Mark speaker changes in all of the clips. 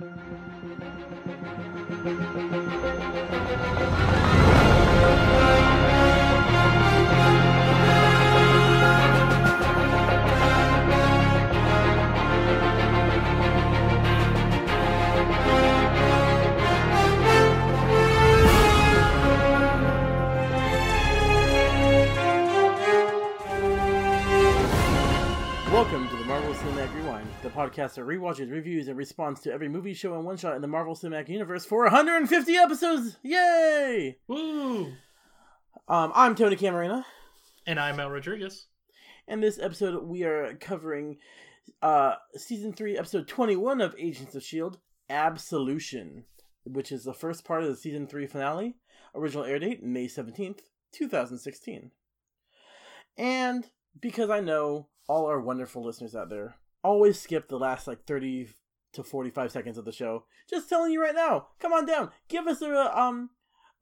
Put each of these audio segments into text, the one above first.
Speaker 1: Welcome to Cinematic Rewind, the podcast that rewatches, reviews, and responds to every movie, show, and one shot in the Marvel Cinematic Universe for 150 episodes! Yay!
Speaker 2: Woo!
Speaker 1: Um, I'm Tony Camarena,
Speaker 2: And I'm Mel Rodriguez.
Speaker 1: and this episode we are covering uh, season 3, episode 21 of Agents of S.H.I.E.L.D. Absolution, which is the first part of the season 3 finale. Original air date May 17th, 2016. And because I know all our wonderful listeners out there always skip the last like 30 to 45 seconds of the show, just telling you right now, come on down, give us a um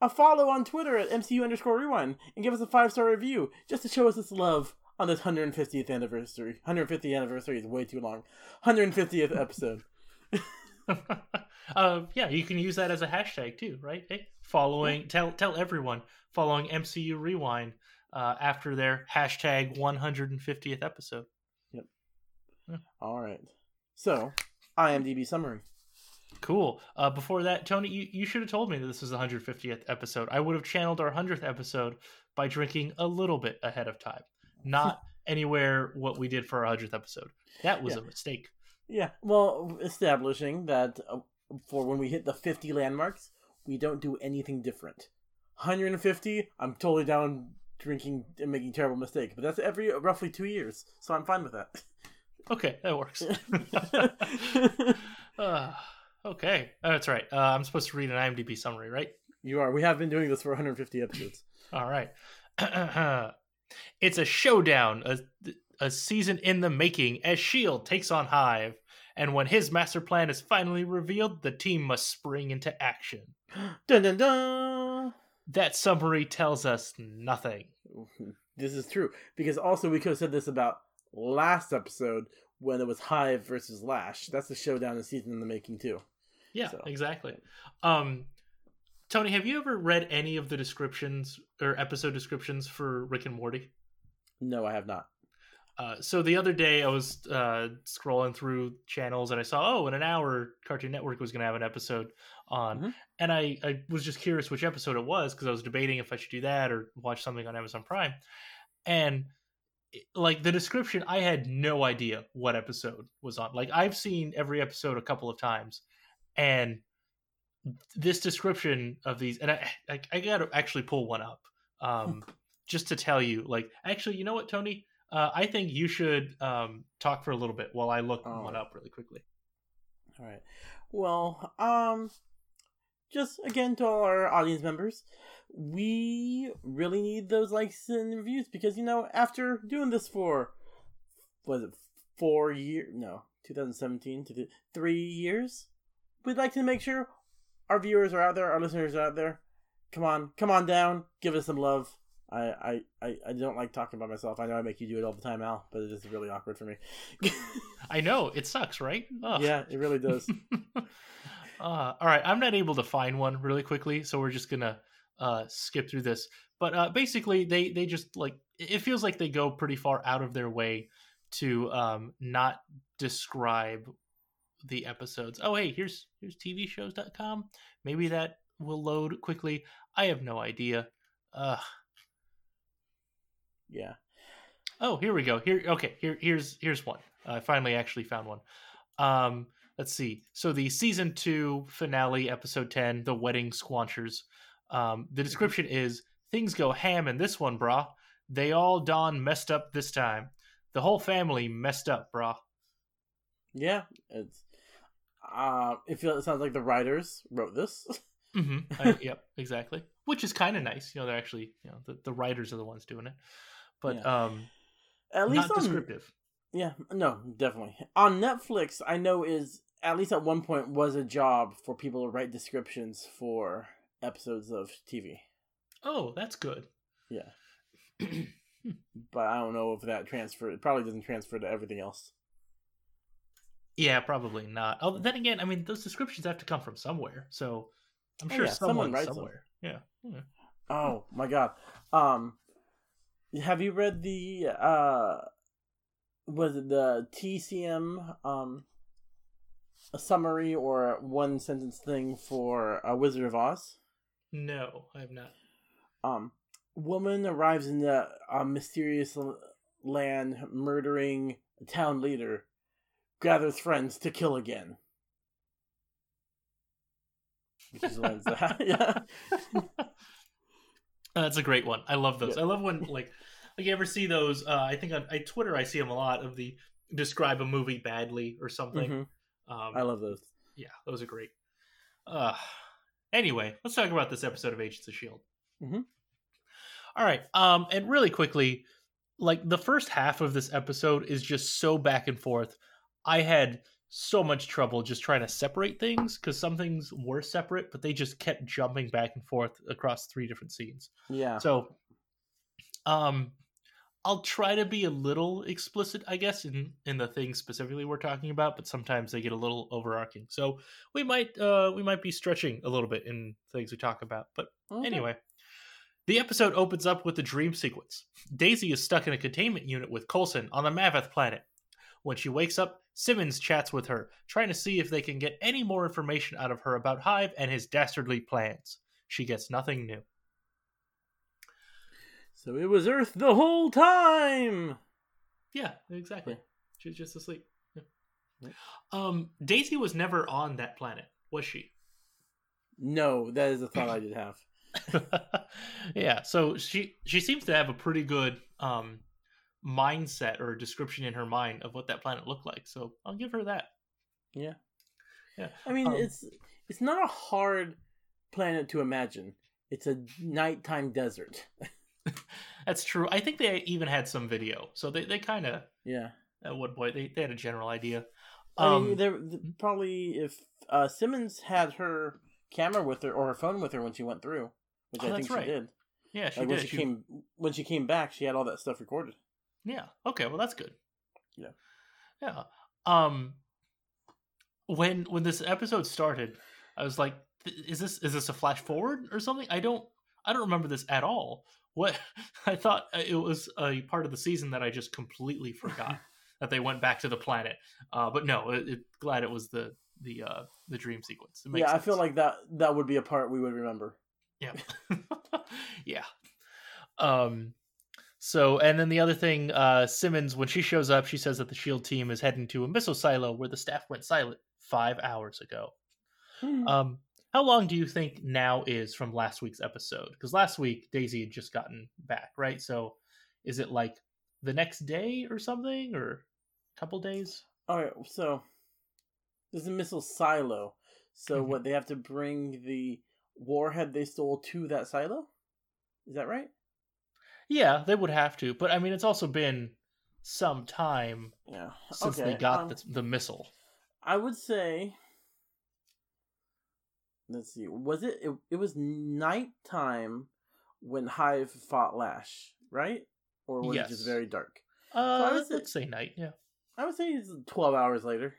Speaker 1: a follow on Twitter at MCU underscore rewind and give us a five star review just to show us this love on this 150th anniversary. 150th anniversary is way too long. 150th episode.
Speaker 2: uh, yeah, you can use that as a hashtag too, right? Hey, following, tell tell everyone following MCU Rewind uh, after their hashtag 150th episode. Yep.
Speaker 1: All right. So, IMDb summary.
Speaker 2: Cool. Uh, before that, Tony, you, you should have told me that this was the 150th episode. I would have channeled our 100th episode by drinking a little bit ahead of time, not anywhere what we did for our 100th episode. That was
Speaker 1: Yeah.
Speaker 2: a mistake.
Speaker 1: Yeah, well, establishing that uh, for when we hit the 50 landmarks, we don't do anything different. 150, I'm totally down drinking and making terrible mistake, but that's every roughly two years, so I'm fine with that.
Speaker 2: Okay, that works. uh, okay, Oh, that's right. Uh, I'm supposed to read an IMDb summary, right?
Speaker 1: you are. We have been doing this for 150 episodes.
Speaker 2: All right. it's a showdown, a, a season in the making as S.H.I.E.L.D. takes on Hive. And when his master plan is finally revealed, the team must spring into action.
Speaker 1: dun dun dun.
Speaker 2: That summary tells us nothing.
Speaker 1: This is true because also we could have said this about last episode when it was Hive versus Lash. That's the showdown, the season in the making too.
Speaker 2: Yeah,
Speaker 1: So-
Speaker 2: exactly. Um, Tony, have you ever read any of the descriptions or episode descriptions for Rick and Morty?
Speaker 1: No, I have not.
Speaker 2: Uh, so the other day I was uh, scrolling through channels and I saw, oh, in an hour, Cartoon Network was going to have an episode on,
Speaker 1: Mhm.
Speaker 2: and I, I was just curious which episode it was because I was debating if I should do that or watch something on Amazon Prime, and like the description, I had no idea what episode was on. Like I've seen every episode a couple of times, and this description of these, and I I, I got to actually pull one up, um, just to tell you, like actually, you know what, Tony. Uh, I think you should um, talk for a little bit while I look
Speaker 1: Oh.
Speaker 2: one up really quickly.
Speaker 1: All right. Well, um, just again to all our audience members, we really need those likes and reviews because you know after doing this for was it four years? No, 2017 to the three years. We'd like to make sure our viewers are out there, our listeners are out there. Come on, come on down, give us some love. I, I, I, don't like talking about myself. I know I make you do it all the time, Al, but it is really awkward for me.
Speaker 2: I know it sucks, right? Ugh.
Speaker 1: yeah, it really does.
Speaker 2: uh, all right, I'm not able to find one really quickly, so we're just gonna uh, skip through this. But uh, basically, they they just like it feels like they go pretty far out of their way to um, not describe the episodes. Oh, hey, here's here's TVShows.com. Maybe that will load quickly. I have no idea. Uh,
Speaker 1: Yeah.
Speaker 2: Oh, here we go. Here, okay. Here, here's here's one. I finally actually found one. Um, let's see. So the season two finale, episode ten, the wedding squanchers. Um, the description is things go ham in this one, brah. They all don messed up this time. The whole family messed up, brah.
Speaker 1: Yeah, it's uh it feels it sounds like the writers wrote this.
Speaker 2: hmm yep, exactly. Which is kind of nice. You know, they're actually you know the, the writers are the ones doing it, but um,
Speaker 1: At least
Speaker 2: not
Speaker 1: on
Speaker 2: descriptive.
Speaker 1: Yeah, no, definitely. On Netflix, I know is at least at one point was a job for people to write descriptions for episodes of TV.
Speaker 2: Oh, that's good.
Speaker 1: Yeah. but I don't know if that transfer it probably doesn't transfer to everything else.
Speaker 2: Yeah, probably not. Oh, then again, I mean, those descriptions have to come from somewhere, so I'm
Speaker 1: Oh,
Speaker 2: sure
Speaker 1: yeah, someone
Speaker 2: someone,
Speaker 1: writes them.
Speaker 2: somewhere. Yeah. yeah.
Speaker 1: Oh my god. Um have you read the uh was it the TCM um a summary or one sentence thing for a Wizard of Oz?
Speaker 2: No, I have not.
Speaker 1: Um woman arrives in the uh, mysterious land murdering town leader gathers friends to kill again. Which is it's- yeah.
Speaker 2: That's a great one. I love those.
Speaker 1: Yeah.
Speaker 2: I love when like you ever see those? Uh, I think on I, Twitter I see them a lot of the describe a movie badly or something.
Speaker 1: Mhm.
Speaker 2: Um,
Speaker 1: I love those.
Speaker 2: yeah, those are great. Uh, anyway, let's talk about this episode of Agents of Shield.
Speaker 1: Mhm.
Speaker 2: All right, um, and really quickly, like the first half of this episode is just so back and forth. I had so much trouble just trying to separate things because some things were separate, but they just kept jumping back and forth across three different scenes.
Speaker 1: Yeah.
Speaker 2: So, um, I'll try to be a little explicit, I guess, in in the things specifically we're talking about, but sometimes they get a little overarching. So we might uh we might be stretching a little bit in things we talk about. But
Speaker 1: Okay.
Speaker 2: anyway, the episode opens up with the dream sequence. Daisy is stuck in a containment unit with Coulson on the Maveth planet. When she wakes up, Simmons chats with her, trying to see if they can get any more information out of her about Hive and his dastardly plans. She gets nothing new.
Speaker 1: So it was Earth the whole time.
Speaker 2: Yeah, exactly.
Speaker 1: Yeah.
Speaker 2: She was just asleep. Yeah.
Speaker 1: Right.
Speaker 2: Um, Daisy was never on that planet, was she?
Speaker 1: No, that is a thought I did have.
Speaker 2: yeah. So she she seems to have a pretty good um mindset or description in her mind of what that planet looked like. So I'll give her that.
Speaker 1: Yeah.
Speaker 2: Yeah.
Speaker 1: I mean,
Speaker 2: Um,
Speaker 1: it's it's not a hard planet to imagine. It's a nighttime desert.
Speaker 2: That's true. I think they even had some video, so they they kind of
Speaker 1: Yeah.
Speaker 2: at one point they they had a general idea.
Speaker 1: I
Speaker 2: Um,
Speaker 1: mean, there th- probably if uh, Simmons had her camera with her or her phone with her when she went through, which
Speaker 2: Oh,
Speaker 1: I think
Speaker 2: right.
Speaker 1: she did.
Speaker 2: yeah, she
Speaker 1: like
Speaker 2: did.
Speaker 1: when she,
Speaker 2: She-
Speaker 1: came when she came back, she had all that stuff recorded.
Speaker 2: Yeah. Okay. Well, that's good.
Speaker 1: Yeah.
Speaker 2: Yeah. Um, when when this episode started, I was like, "Is this is this a flash forward or something?" I don't I don't remember this at all. What I thought uh, it was a part of the season that I just completely forgot that they went back to the planet. Uh, but no, it, it, glad it was the the uh, the dream sequence.
Speaker 1: Yeah, I feel like that that would be a part we would remember.
Speaker 2: Yeah. yeah. Um so and then the other thing, uh Simmons, when she shows up, she says that the shield team is heading to a missile silo where the staff went silent five hours ago. Um how long do you think now is from last week's episode? Because last week Daisy had just gotten back, right? So is it like the next day or something or a couple days?
Speaker 1: All right, so there's a missile silo. So
Speaker 2: Mhm.
Speaker 1: what they have to bring the warhead they stole to that silo? Is that right?
Speaker 2: Yeah, they would have to, but I mean it's also been some time
Speaker 1: Yeah.
Speaker 2: since
Speaker 1: okay.
Speaker 2: they got
Speaker 1: um,
Speaker 2: the, the missile.
Speaker 1: I would say. Let's see. Was it? It, it was nighttime when Hive fought Lash, right? Or was it just very dark?
Speaker 2: Uh,
Speaker 1: would say-
Speaker 2: let's say night. Yeah.
Speaker 1: I would say it's twelve hours later.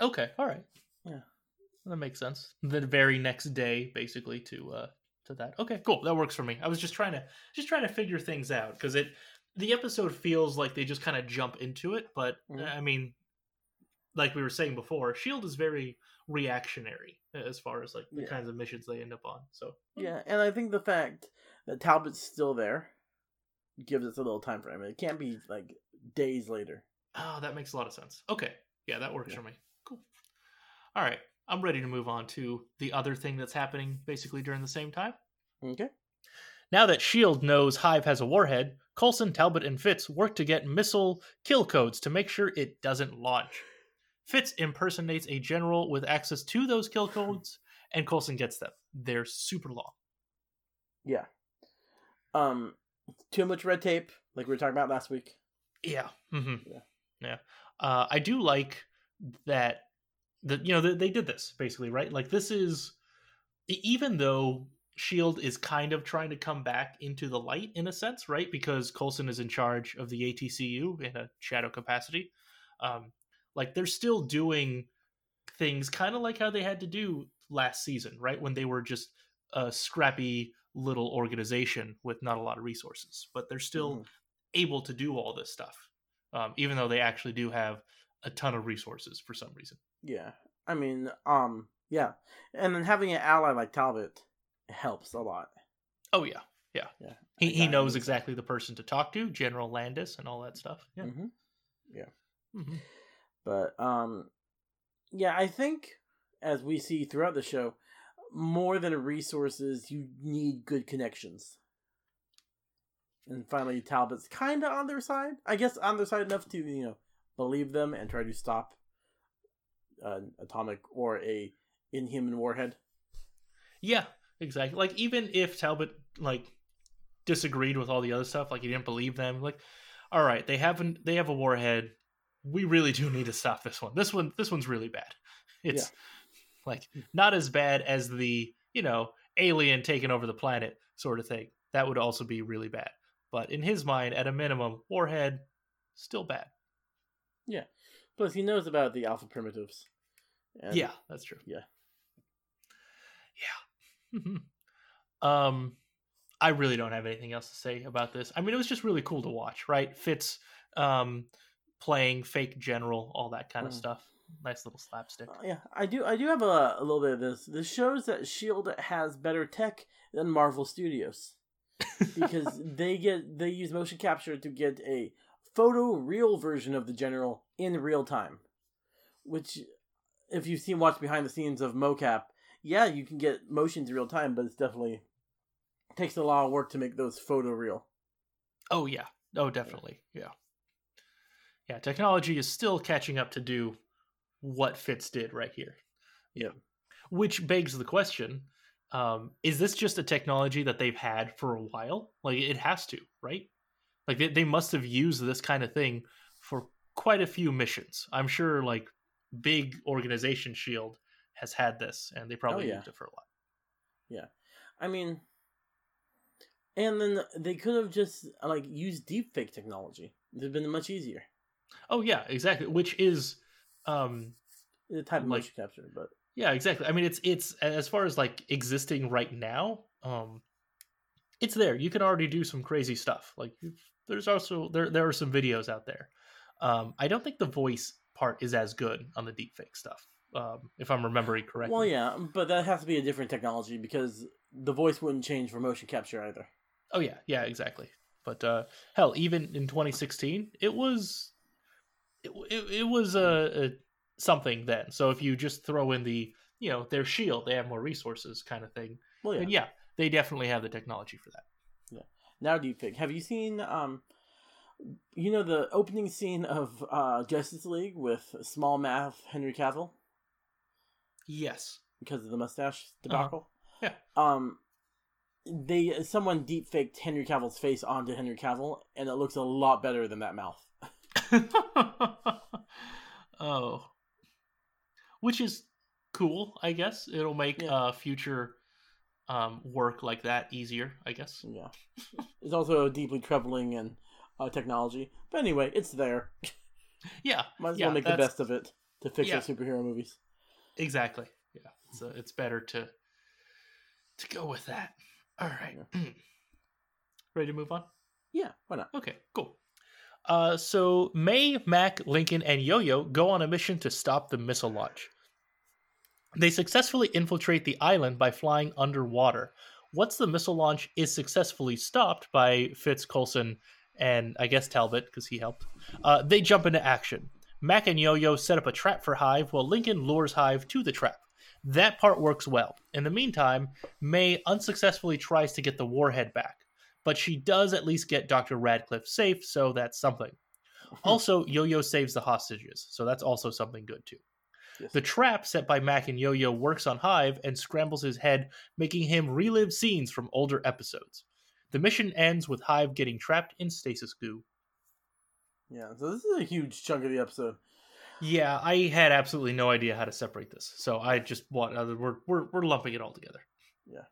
Speaker 2: Okay. All right.
Speaker 1: Yeah.
Speaker 2: That makes sense. The very next day, basically, to uh to that. Okay, cool. That works for me. I was just trying to just trying to figure things out because it the episode feels like they just kind of jump into it, but
Speaker 1: Mhm.
Speaker 2: I mean, like we were saying before, Shield is very reactionary as far as like the
Speaker 1: Yeah.
Speaker 2: kinds of missions they end up on. So hmm.
Speaker 1: Yeah, and I think the fact that Talbot's still there gives us a little time frame. It can't be like days later.
Speaker 2: Oh, that makes a lot of sense. Okay. Yeah, that works
Speaker 1: Yeah.
Speaker 2: for me. Cool. All right. I'm ready to move on to the other thing that's happening basically during the same time.
Speaker 1: Okay.
Speaker 2: Now that S.H.I.E.L.D. knows Hive has a warhead, Coulson, Talbot, and Fitz work to get missile kill codes to make sure it doesn't launch. Fitz impersonates a general with access to those kill codes, and Coulson gets them. They're super long.
Speaker 1: Yeah. Um, too much red tape, like we were talking about last week.
Speaker 2: Yeah. Mm-hmm.
Speaker 1: Yeah.
Speaker 2: Yeah. Uh, I do like that. That you know they, they did this basically right. Like this is even though Shield is kind of trying to come back into the light in a sense, right? Because Coulson is in charge of the ATCU in a shadow capacity. Um, Like they're still doing things kind of like how they had to do last season, right? When they were just a scrappy little organization with not a lot of resources, but they're still
Speaker 1: Mhm.
Speaker 2: able to do all this stuff, um, even though they actually do have a ton of resources for some reason.
Speaker 1: Yeah. I mean, um, yeah. And then having an ally like Talbot helps a lot.
Speaker 2: Oh yeah,
Speaker 1: Yeah. Yeah.
Speaker 2: He
Speaker 1: he
Speaker 2: knows exactly the person to talk to, General Landis, and all that stuff. Yeah.
Speaker 1: hmm
Speaker 2: hmm
Speaker 1: But um yeah, I think as we see throughout the show, more than resources, you need good connections. And finally Talbot's kinda on their side. I guess on their side enough to, you know, believe them and try to stop an atomic or a inhuman warhead.
Speaker 2: Yeah, exactly. Like even if Talbot like disagreed with all the other stuff, like he didn't believe them, like all right, they haven't they have a warhead. We really do need to stop this one. This one this one's really bad. It's like not as bad as the, you know, alien taking over the planet sort of thing. That would also be really bad. But in his mind, at a minimum, warhead still bad. Yeah.
Speaker 1: Plus he knows about the alpha primitives. And-
Speaker 2: yeah, that's true.
Speaker 1: yeah.
Speaker 2: Yeah. Um, I really don't have anything else to say about this. I mean, it was just really cool to watch, right? Fitz, um, playing fake general, all that kind of
Speaker 1: Mm.
Speaker 2: stuff. Nice little slapstick.
Speaker 1: Uh, yeah, I do. I do have a, a little bit of this. This shows that Shield has better tech than Marvel Studios because they get they use motion capture to get a photo real version of the general in real time. Which, if you've seen watch behind the scenes of mocap, yeah, you can get motions real time, but it's definitely takes a lot of work to make those photo real.
Speaker 2: oh yeah. Oh, definitely. Yeah. Yeah. Technology is still catching up to do what Fitz did right here.
Speaker 1: Yeah.
Speaker 2: Which begs the question: um, Is this just a technology that they've had for a while? Like it has to, right? Like they, they must have used this kind of thing for quite a few missions. I'm sure, like big organization Shield has had this, and they probably
Speaker 1: Oh, yeah.
Speaker 2: used it for a lot. Yeah.
Speaker 1: I mean, and then they could have just like used deepfake technology. It'd have been much easier.
Speaker 2: Oh yeah, exactly. Which is, um,
Speaker 1: The type of
Speaker 2: Like-
Speaker 1: motion capture, but
Speaker 2: yeah, exactly. I mean, it's it's as far as like existing right now, um, it's there. You can already do some crazy stuff. Like there's also there there are some videos out there. Um, I don't think the voice part is as good on the deepfake stuff. Um, if I'm remembering correctly.
Speaker 1: well, yeah, but that has to be a different technology because the voice wouldn't change for motion capture either.
Speaker 2: Oh yeah, yeah, exactly. But uh, hell, even in 2016, it was it, it, was a, a something then. So if you just throw in the you know their shield, they have more resources, kind of thing.
Speaker 1: Well, yeah.
Speaker 2: And yeah, they definitely have the technology for that. Yeah.
Speaker 1: Now deepfake. Have you seen um, you know the opening scene of uh Justice League with small math Henry Cavill
Speaker 2: Yes.
Speaker 1: because of the mustache debacle?
Speaker 2: Yeah.
Speaker 1: Um, they someone deepfaked Henry Cavill's face onto Henry Cavill, and it looks a lot better than that mouth.
Speaker 2: oh, which is cool. I guess it'll make
Speaker 1: Yeah.
Speaker 2: uh, future um, work like that easier. I guess.
Speaker 1: Yeah, it's also deeply troubling and uh, technology. But anyway, it's there.
Speaker 2: Yeah.
Speaker 1: Might as
Speaker 2: Yeah,
Speaker 1: well make the best of it to fix
Speaker 2: Yeah.
Speaker 1: our superhero movies.
Speaker 2: Exactly. Yeah. So it's better to to go with that. All right. Ready to move on?
Speaker 1: Yeah, why not?
Speaker 2: Okay, cool. Uh, so May, Mac, Lincoln, and Yo-Yo go on a mission to stop the missile launch. They successfully infiltrate the island by flying underwater. Once the missile launch is successfully stopped by Fitz Coulson and I guess Talbot because he helped, uh, they jump into action. Mac and Yo-Yo set up a trap for Hive while Lincoln lures Hive to the trap. That part works well. In the meantime, May unsuccessfully tries to get the warhead back but she does at least get Dr. Radcliffe safe, so that's something. Also, Yo Yo saves the hostages, so that's also something good too.
Speaker 1: Yes.
Speaker 2: The trap set by Mac and Yo Yo works on Hive and scrambles his head, making him relive scenes from older episodes. The mission ends with Hive getting trapped in stasis goo.
Speaker 1: Yeah, so this is a huge chunk of the episode.
Speaker 2: Yeah, I had absolutely no idea how to separate this, so I just want uh, we're we're we're lumping it all together.
Speaker 1: Yeah.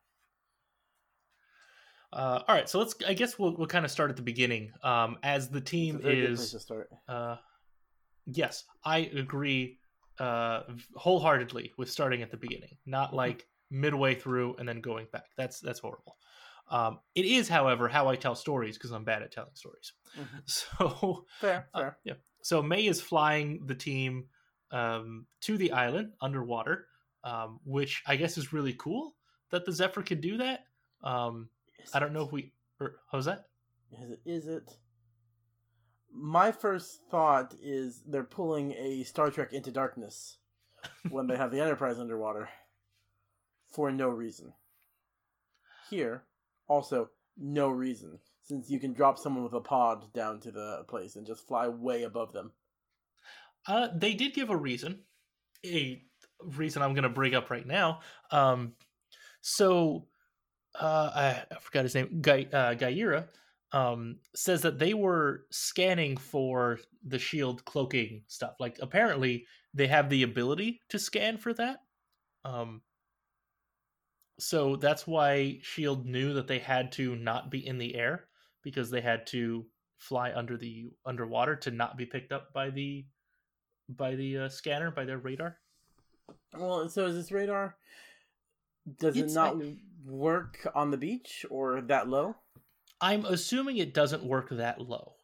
Speaker 2: Uh, all right, so let's. I guess we'll we'll kind of start at the beginning. Um, as the team
Speaker 1: a very good place
Speaker 2: is
Speaker 1: to start.
Speaker 2: uh yes, I agree uh, wholeheartedly with starting at the beginning, not
Speaker 1: Mm-hmm.
Speaker 2: like midway through and then going back. That's that's horrible. Um, it is, however, how I tell stories because I'm bad at telling stories.
Speaker 1: Mhm.
Speaker 2: So
Speaker 1: Fair,
Speaker 2: uh, yeah. So May is flying the team um, to the island underwater, um, which I guess is really cool that the Zephyr can do that. Um, I don't know if we. Or, how's that?
Speaker 1: Is it? Is it? My first thought is they're pulling a Star Trek Into Darkness when they have the Enterprise underwater for no reason. Here, also no reason, since you can drop someone with a pod down to the place and just fly way above them.
Speaker 2: Uh, they did give a reason, a reason I'm going to bring up right now. Um, so uh, I, I forgot his name, Guy, uh, Giyera, um, says that they were scanning for the shield cloaking stuff. Like apparently they have the ability to scan for that. Um, so that's why Shield knew that they had to not be in the air because they had to fly under the underwater to not be picked up by the by the uh, scanner by their radar.
Speaker 1: Well, so is this radar? Does it
Speaker 2: It's-
Speaker 1: not work on the beach or that low?
Speaker 2: I'm assuming it doesn't work that low.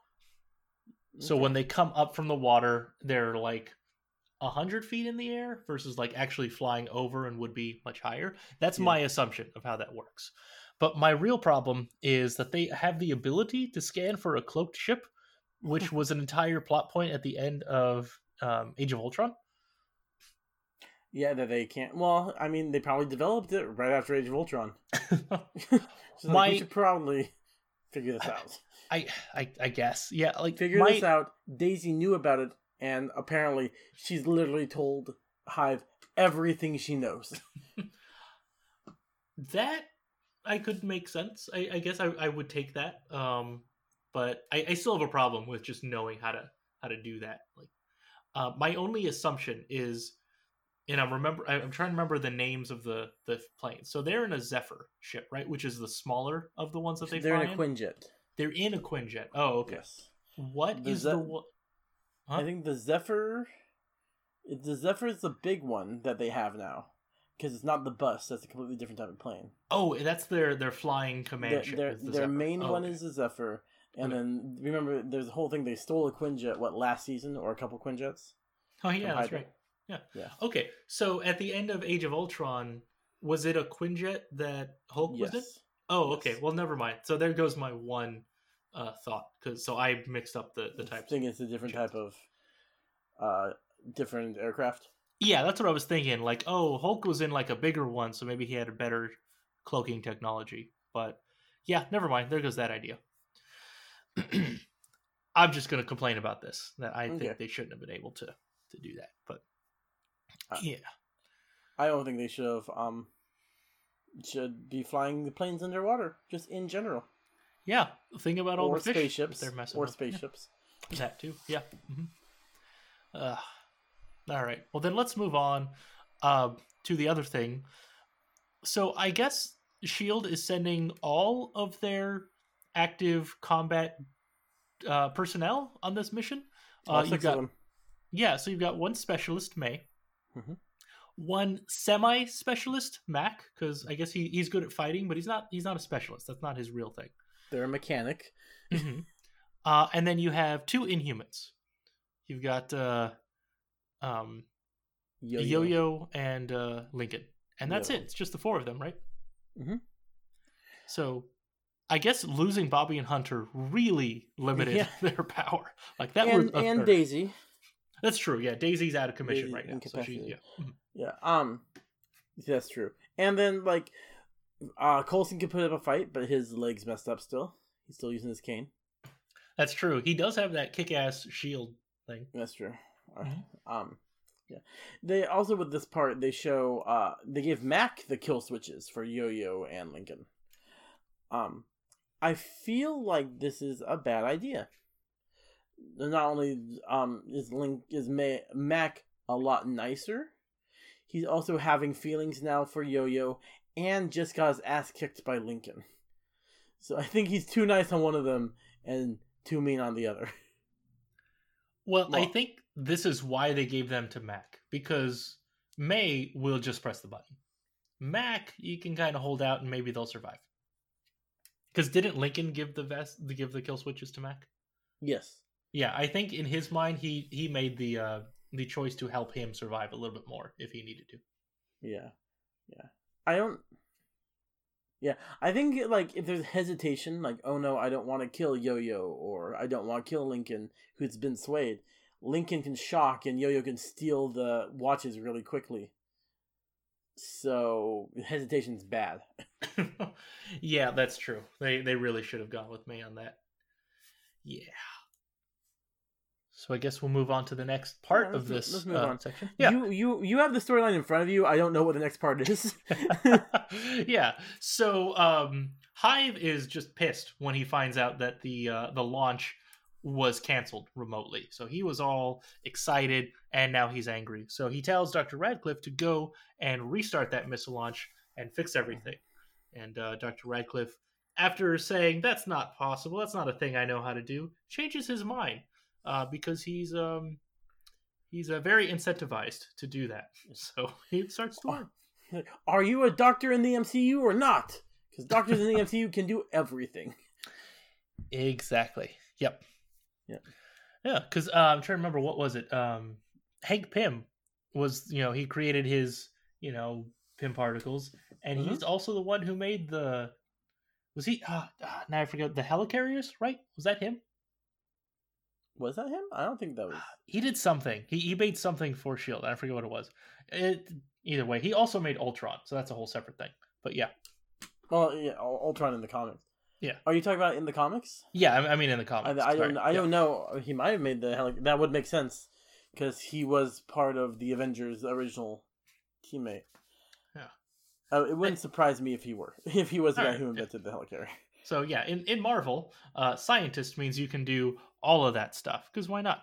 Speaker 2: So when they come up from the water, they're like a hundred feet in the air versus like actually flying over and would be much higher. That's
Speaker 1: Yeah.
Speaker 2: my assumption of how that works. But my real problem is that they have the ability to scan for a cloaked ship, which was an entire plot point at the end of um, Age of Ultron.
Speaker 1: Yeah, that they can't. Well, I mean, they probably developed it right after Age of Ultron. So like,
Speaker 2: My-
Speaker 1: we should probably figure this out.
Speaker 2: I, I I guess yeah like
Speaker 1: Figure
Speaker 2: my,
Speaker 1: this out. Daisy knew about it, and apparently she's literally told Hive everything she knows.
Speaker 2: that I could make sense. I, I guess I, I would take that. Um, but I, I still have a problem with just knowing how to how to do that. Like, uh, my only assumption is, and I'm remember I- I'm trying to remember the names of the the planes. So they're in a Zephyr ship, right? Which is the smaller of the ones that they
Speaker 1: They're
Speaker 2: fly
Speaker 1: in a
Speaker 2: in.
Speaker 1: Quinjet.
Speaker 2: They're in a Quinjet. Oh, okay.
Speaker 1: Yes.
Speaker 2: What
Speaker 1: The
Speaker 2: is
Speaker 1: Ze-
Speaker 2: the one? Huh?
Speaker 1: I think the Zephyr. The Zephyr is the big one that they have now, because it's not the bus. That's a completely different type of plane.
Speaker 2: Oh, that's their their flying command
Speaker 1: Their
Speaker 2: ship.
Speaker 1: their,
Speaker 2: the
Speaker 1: their main
Speaker 2: Oh,
Speaker 1: one
Speaker 2: okay.
Speaker 1: is the Zephyr, and
Speaker 2: Okay.
Speaker 1: then remember, there's a whole thing. They stole a Quinjet. What last season or a couple Quinjets?
Speaker 2: Oh yeah, that's right. Yeah.
Speaker 1: Yeah.
Speaker 2: Okay, so at the end of Age of Ultron, was it a Quinjet that Hulk was in?
Speaker 1: Yes.
Speaker 2: Oh, okay.
Speaker 1: Yes.
Speaker 2: Well, never mind. So there goes my one uh, thought because so I mixed up the the
Speaker 1: I
Speaker 2: types.
Speaker 1: think it's a different type of, uh, different aircraft.
Speaker 2: Yeah, that's what I was thinking. Like, oh, Hulk was in like a bigger one, so maybe he had a better cloaking technology. But yeah, never mind. There goes that idea. I'm just gonna complain about this. That I
Speaker 1: Okay.
Speaker 2: think they shouldn't have been able to to do that. But yeah,
Speaker 1: I don't think they should have um should be flying the planes underwater, just in general,
Speaker 2: yeah. Think about all
Speaker 1: or
Speaker 2: the fish
Speaker 1: spaceships
Speaker 2: they're messing
Speaker 1: or.
Speaker 2: Yeah.
Speaker 1: spaceships.
Speaker 2: That too, yeah. hmm Uh, all right. Well, then let's move on uh, to the other thing. So I guess Shield is sending all of their active combat uh, personnel on this mission. Uh, you've got yeah, so you've got one specialist May,
Speaker 1: Mhm.
Speaker 2: one semi-specialist Mac, because I guess he, he's good at fighting, but he's not he's not a specialist. That's not his real thing.
Speaker 1: They're a mechanic.
Speaker 2: hmm uh, and then you have two Inhumans. You've got uh, um,
Speaker 1: Yo-yo.
Speaker 2: Yo-Yo and uh, Lincoln, and that's
Speaker 1: Yeah.
Speaker 2: it. It's just the four of them, right?
Speaker 1: Mhm.
Speaker 2: So, I guess losing Bobby and Hunter really limited
Speaker 1: Yeah.
Speaker 2: their power. Like that
Speaker 1: and and. Daisy.
Speaker 2: That's true. Yeah, Daisy's out of commission
Speaker 1: Daisy
Speaker 2: right now. So she, yeah. Mhm.
Speaker 1: Yeah. Um. That's true. And then like, uh, Coulson can put up a fight, but his legs messed up still. He's still using his cane.
Speaker 2: That's true. He does have that kick-ass shield thing.
Speaker 1: That's true. Uh,
Speaker 2: Mhm.
Speaker 1: Um, yeah. They also with this part they show uh they give Mac the kill switches for Yo-Yo and Lincoln. Um, I feel like this is a bad idea. Not only um is Link is Ma- Mac a lot nicer, he's also having feelings now for Yo-Yo and just got his ass kicked by Lincoln. So I think he's too nice on one of them and too mean on the other.
Speaker 2: Well, I think this is why they gave them to Mac because May will just press the button. Mac, you can kind of hold out and maybe they'll survive. Because didn't Lincoln give the vest, the give the kill switches to Mac?
Speaker 1: Yes.
Speaker 2: Yeah, I think in his mind he he made the uh the choice to help him survive a little bit more if he needed to.
Speaker 1: Yeah. Yeah. I don't. Yeah, I think like if there's hesitation, like oh no, I don't want to kill Yo-Yo or I don't want to kill Lincoln, who's been swayed. Lincoln can shock and Yo-Yo can steal the watches really quickly. So hesitation's bad.
Speaker 2: yeah, that's true. They they really should have gone with me on that. Yeah. So I guess we'll move on to the next part
Speaker 1: Yeah,
Speaker 2: of this
Speaker 1: let's move
Speaker 2: uh,
Speaker 1: on.
Speaker 2: section. Yeah.
Speaker 1: You you you have the storyline in front of you. I don't know what the next part is.
Speaker 2: yeah. So um, Hive is just pissed when he finds out that the uh, the launch was canceled remotely. So he was all excited, and now he's angry. So he tells Dr. Radcliffe to go and restart that missile launch and fix everything. And uh, Dr. Radcliffe, after saying that's not possible, that's not a thing I know how to do, changes his mind uh, because he's um, he's uh, very incentivized to do that. So he starts to work.
Speaker 1: Are you a doctor in the MCU or not? Because doctors in the MCU can do everything.
Speaker 2: Exactly. Yep.
Speaker 1: Yep.
Speaker 2: Yeah, because uh, I'm trying to remember what was it. Um, Hank Pym was, you know, he created his, you know, Pym particles, and
Speaker 1: Mhm.
Speaker 2: he's also the one who made the. Was he? Uh, uh, now I forget the helicarriers, right? Was that him?
Speaker 1: Was that him? I don't think that was.
Speaker 2: He did something. He he made something for Shield. I forget what it was. It, either way, he also made Ultron, so that's a whole separate thing. But yeah,
Speaker 1: Well, yeah, Ultron in the comics.
Speaker 2: Yeah.
Speaker 1: Are you talking about in the comics?
Speaker 2: yeah. I, I mean, in the comics.
Speaker 1: I don't.
Speaker 2: sorry.
Speaker 1: I
Speaker 2: Yeah.
Speaker 1: don't know. He might have made the heli- That would make sense because he was part of the Avengers' original teammate.
Speaker 2: Yeah.
Speaker 1: Uh, it wouldn't surprise me if he were. If he was the guy
Speaker 2: Alright,
Speaker 1: who
Speaker 2: yeah.
Speaker 1: invented the helicarrier.
Speaker 2: So yeah, in, in Marvel, uh, scientist means you can do all of that stuff. Because why not?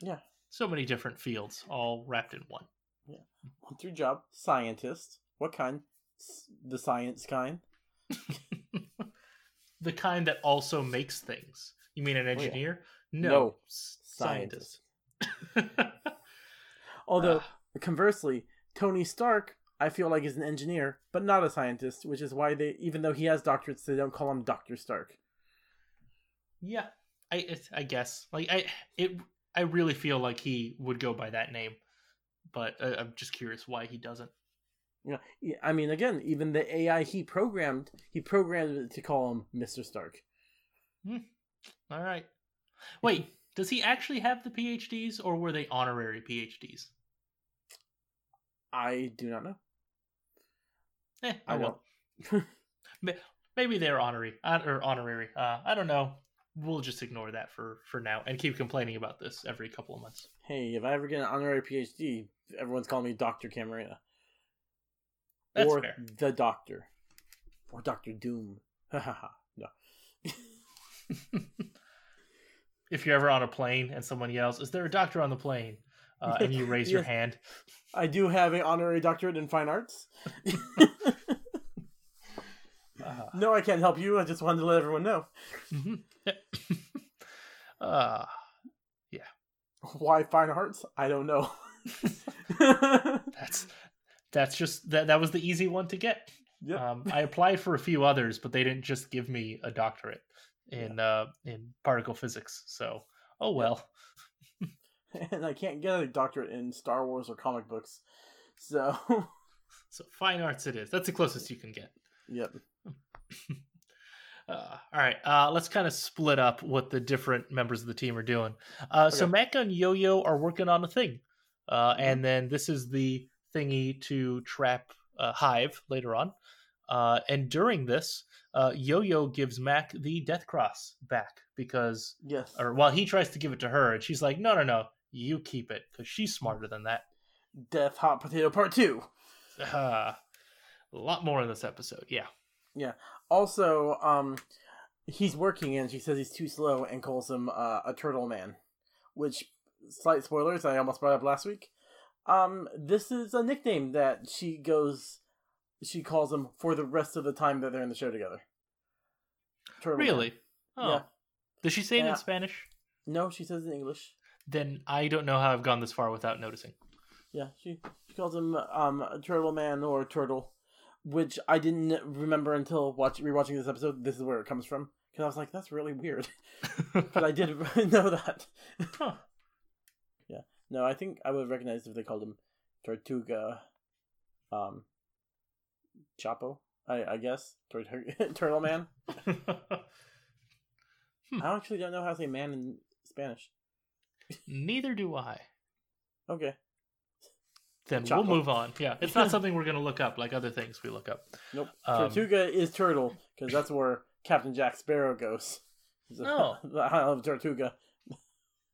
Speaker 1: Yeah.
Speaker 2: So many different fields, all wrapped in one.
Speaker 1: Yeah, what's your job? Scientist. What kind? The science kind.
Speaker 2: the kind that also makes things. You mean an
Speaker 1: Oh, yeah.
Speaker 2: engineer?
Speaker 1: No,
Speaker 2: No, s- scientist.
Speaker 1: Although
Speaker 2: Ah,
Speaker 1: conversely, Tony Stark, I feel like is an engineer, but not a scientist, which is why they, even though he has doctorates, they don't call him Doctor Stark.
Speaker 2: yeah, I it, I guess like I it I really feel like he would go by that name, but uh, I'm just curious why he doesn't.
Speaker 1: Yeah, I mean, again, even the AI he programmed, he programmed it to call him Mister Stark.
Speaker 2: All right. Wait, does he actually have the PhDs or were they honorary PhDs?
Speaker 1: I do not know.
Speaker 2: Eh,
Speaker 1: I
Speaker 2: oh well. Maybe they're honorary uh, or honorary. Uh, I don't know. We'll just ignore that for for now and keep complaining about this every couple of months.
Speaker 1: Hey, if I ever get an honorary PhD, everyone's calling me Doctor Camarena
Speaker 2: That's
Speaker 1: or
Speaker 2: fair.
Speaker 1: the Doctor or Doctor Doom. Ha ha ha. No.
Speaker 2: If you're ever on a plane and someone yells, "Is there a doctor on the plane?" Uh, and you raise your hand,
Speaker 1: I do have an honorary doctorate in fine arts.
Speaker 2: Uh,
Speaker 1: no, I can't help you. I just wanted to let everyone know.
Speaker 2: uh,
Speaker 1: Why fine arts? I don't know.
Speaker 2: that's that's just that that was the easy one to get.
Speaker 1: Yep.
Speaker 2: Um, I applied for a few others, but they didn't just give me a doctorate in uh, in particle physics. So, oh well.
Speaker 1: and I can't get a doctorate in Star Wars or comic books. So,
Speaker 2: So fine arts it is. That's the closest you can get.
Speaker 1: Yep.
Speaker 2: Uh, all right, uh, let's kind of split up what the different members of the team are doing. Uh, So
Speaker 1: Okay.
Speaker 2: Mecca and Yo-Yo are working on a thing, uh, and then this is the thingy to trap uh, Hive later on. Uh, and during this, uh, Yo-Yo gives Mac the Death Cross back because,
Speaker 1: Yes.
Speaker 2: or well, he tries to give it to her, and she's like, "No, no, no, you keep it because she's smarter than that."
Speaker 1: Death Hot Potato Part 2.
Speaker 2: Uh, a lot more in this episode, yeah. Yeah.
Speaker 1: Also, um, he's working and she says he's too slow and calls him uh, a turtle man. Which, slight spoilers, I almost brought up last week. Um, this is a nickname that she goes, she calls him for the rest of the time that they're in the show together. Turtle Man.
Speaker 2: Really? Oh.
Speaker 1: Yeah.
Speaker 2: Does she say it
Speaker 1: Yeah.
Speaker 2: in Spanish?
Speaker 1: No, she says it in English.
Speaker 2: then I don't know how I've gone this far without noticing.
Speaker 1: Yeah, she she calls him um a Turtle Man or Turtle, which I didn't remember until watch rewatching this episode. This is where it comes from because I was like, that's really weird, but I did know that.
Speaker 2: Huh.
Speaker 1: Yeah, no, I think I would have recognized if they called him Tortuga, um, Chapo. I I guess Turtle Man. I actually don't know how to say man in Spanish.
Speaker 2: Neither do I.
Speaker 1: Okay.
Speaker 2: Then
Speaker 1: Chapo.
Speaker 2: we'll move on. Yeah, it's not something we're going to look up like other things we look up.
Speaker 1: Nope.
Speaker 2: Um,
Speaker 1: Tortuga is turtle because that's where Captain Jack Sparrow goes.
Speaker 2: Oh.
Speaker 1: the Isle of Tortuga.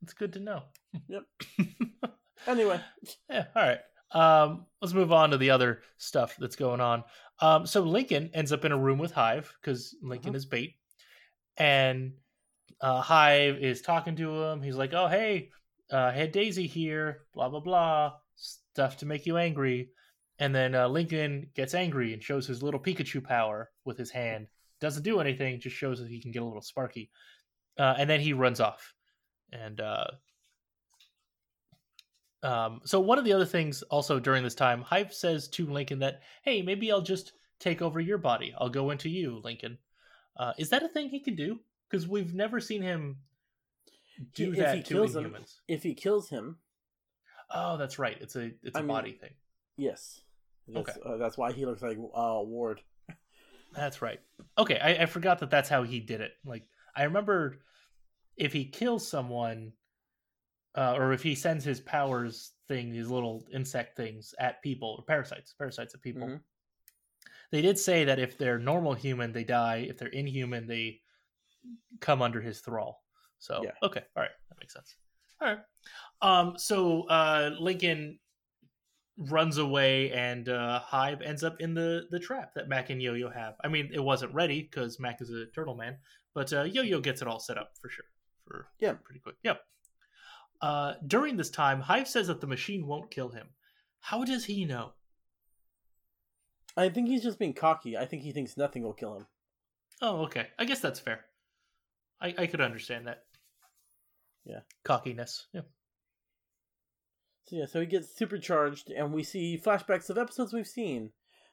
Speaker 2: It's good to know.
Speaker 1: Yep. Anyway,
Speaker 2: Yeah, all right. Um, let's move on to the other stuff that's going on. Um, so Lincoln ends up in a room with Hive because Lincoln
Speaker 1: Mhm.
Speaker 2: is bait, and uh, Hive is talking to him. He's like, "Oh, hey, uh, had Daisy here, blah blah blah, stuff to make you angry." And then uh, Lincoln gets angry and shows his little Pikachu power with his hand. Doesn't do anything, just shows that he can get a little sparky. Uh, and then he runs off. And uh, um, so one of the other things also during this time, Hive says to Lincoln that, "Hey, maybe I'll just take over your body. I'll go into you, Lincoln." Uh, is that a thing he can do? Because we've never seen him do
Speaker 1: If
Speaker 2: that
Speaker 1: he
Speaker 2: to
Speaker 1: kills him-
Speaker 2: Inhumans.
Speaker 1: if he kills him,
Speaker 2: Oh, that's right. It's a it's a
Speaker 1: I mean-
Speaker 2: body thing.
Speaker 1: yes. That's,
Speaker 2: Okay.
Speaker 1: uh, that's why he looks like uh, Ward.
Speaker 2: That's right. Okay, I, I forgot that that's how he did it. Like I remember, if he kills someone, uh, or if he sends his powers thing, these little insect things at people or parasites, parasites at people.
Speaker 1: Mhm.
Speaker 2: They did say that if they're normal human, they die. If they're inhuman, they come under his thrall. So
Speaker 1: Yeah.
Speaker 2: okay, all right, that makes sense. All right. Um, so uh, Lincoln runs away, and uh, Hive ends up in the the trap that Mac and Yo Yo have. I mean, it wasn't ready because Mac is a turtle man, but uh, Yo Yo gets it all set up for sure. For
Speaker 1: Yeah.
Speaker 2: pretty quick. Yep. Uh, during this time, Hive says that the machine won't kill him. How does he know?
Speaker 1: I think he's just being cocky. I think he thinks nothing will kill him.
Speaker 2: Oh, okay. I guess that's fair. I, I could understand that.
Speaker 1: Yeah.
Speaker 2: Cockiness. Yeah.
Speaker 1: So yeah, so he gets supercharged, and we see flashbacks of episodes we've seen.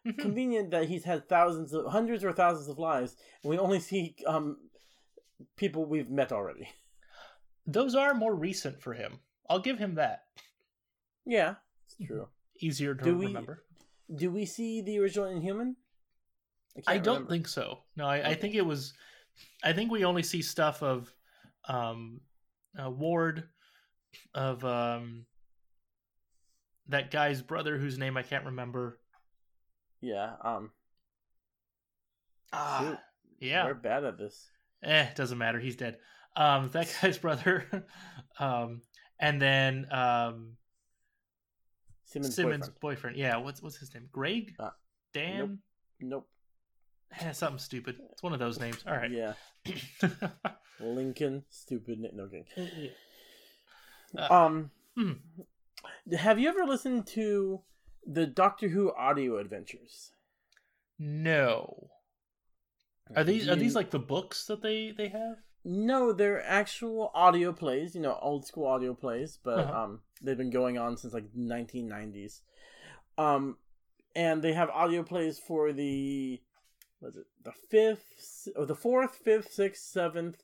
Speaker 2: Mhm.
Speaker 1: Convenient that he's had thousands of hundreds or thousands of lives, and we only see um people we've met already.
Speaker 2: Those are more recent for him. I'll give him that.
Speaker 1: Yeah, it's true.
Speaker 2: Easier to
Speaker 1: Do we-
Speaker 2: remember.
Speaker 1: Do we see the original Inhuman?
Speaker 2: I
Speaker 1: can't
Speaker 2: don't
Speaker 1: remember.
Speaker 2: think so. No, I, I think it was. I think we only see stuff of um, uh, Ward, of um, that guy's brother whose name I can't remember.
Speaker 1: Yeah. Um.
Speaker 2: Ah,
Speaker 1: shoot,
Speaker 2: yeah.
Speaker 1: We're bad at this.
Speaker 2: Eh, doesn't matter. He's dead. Um, that guy's brother. um, and then um,
Speaker 1: Simmons.
Speaker 2: Simmons'
Speaker 1: boyfriend.
Speaker 2: boyfriend. Yeah, what's what's his name? Greg?
Speaker 1: Uh,
Speaker 2: Dan?
Speaker 1: Nope.
Speaker 2: Eh, something stupid. It's one of those names. All right.
Speaker 1: Yeah. Lincoln. Stupid. No kidding.
Speaker 2: Uh,
Speaker 1: Um.
Speaker 2: hmm.
Speaker 1: Have you ever listened to the Doctor Who audio adventures?
Speaker 2: no. Are these are these like the books that they they have?
Speaker 1: No, they're actual audio plays. You know, old school audio plays, but
Speaker 2: Uh-huh.
Speaker 1: um, they've been going on since like 1990s. Um, and they have audio plays for the was it the fifth or the fourth, fifth, sixth, seventh,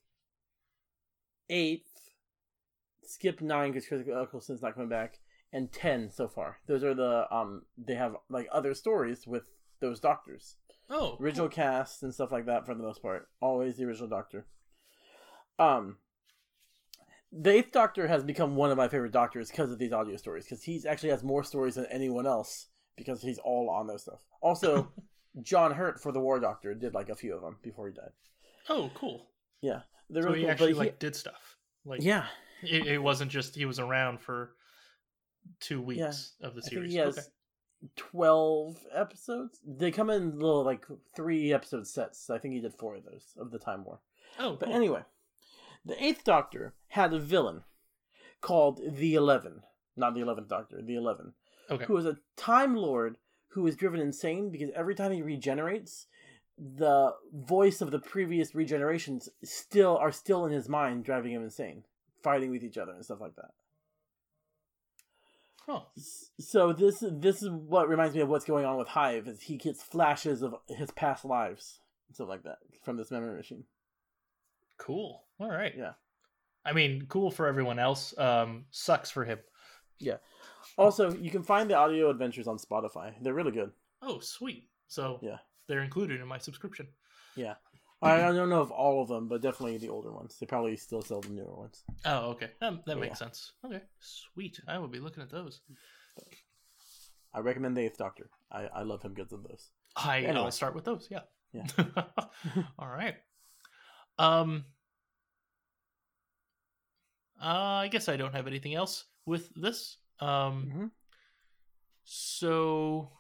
Speaker 1: eighth. Skip nine because Chris Eccleston's not coming back, and ten so far. Those are the um. They have like other stories with those doctors
Speaker 2: Oh,
Speaker 1: original cast and stuff like that for the most part. Always the original Doctor. Um, the Eighth Doctor has become one of my favorite Doctors because of these audio stories. Because he actually has more stories than anyone else because he's all on those stuff. Also, John Hurt for the War Doctor did like a few of them before he died.
Speaker 2: oh, cool.
Speaker 1: Yeah, they're
Speaker 2: So
Speaker 1: really
Speaker 2: he
Speaker 1: cool.
Speaker 2: actually
Speaker 1: but
Speaker 2: like did stuff. Like
Speaker 1: yeah,
Speaker 2: it, it wasn't just he was around for two weeks of the series.
Speaker 1: he has
Speaker 2: Okay.
Speaker 1: twelve episodes. They come in little like three episode sets. I think he did four of those of the Time War.
Speaker 2: Oh,
Speaker 1: But
Speaker 2: cool.
Speaker 1: anyway, the Eighth Doctor had a villain called the Eleven, not the Eleventh Doctor, the Eleven,
Speaker 2: okay.
Speaker 1: was a Time Lord who is driven insane because every time he regenerates, the voice of the previous regenerations still are still in his mind, driving him insane, fighting with each other and stuff like that.
Speaker 2: Oh,
Speaker 1: So this this is what reminds me of what's going on with Hive. Is he gets flashes of his past lives, and stuff like that, from this memory machine.
Speaker 2: cool. All right.
Speaker 1: Yeah.
Speaker 2: I mean, cool for everyone else. Um, sucks for him.
Speaker 1: Also, you can find the audio adventures on Spotify. They're really good.
Speaker 2: Oh, sweet. So
Speaker 1: Yeah.
Speaker 2: they're included in my subscription.
Speaker 1: I, I don't know of all of them, but definitely the older ones. They probably still sell the newer ones.
Speaker 2: Oh, okay. That, that
Speaker 1: Yeah.
Speaker 2: makes sense. Okay, sweet. I will be looking at those.
Speaker 1: I recommend the Eighth Doctor. I, I love him because of those.
Speaker 2: I
Speaker 1: Anyway.
Speaker 2: I'll start with those. Yeah.
Speaker 1: Yeah.
Speaker 2: All right. Um. Uh, I guess I don't have anything else with this. Um.
Speaker 1: Mhm.
Speaker 2: So.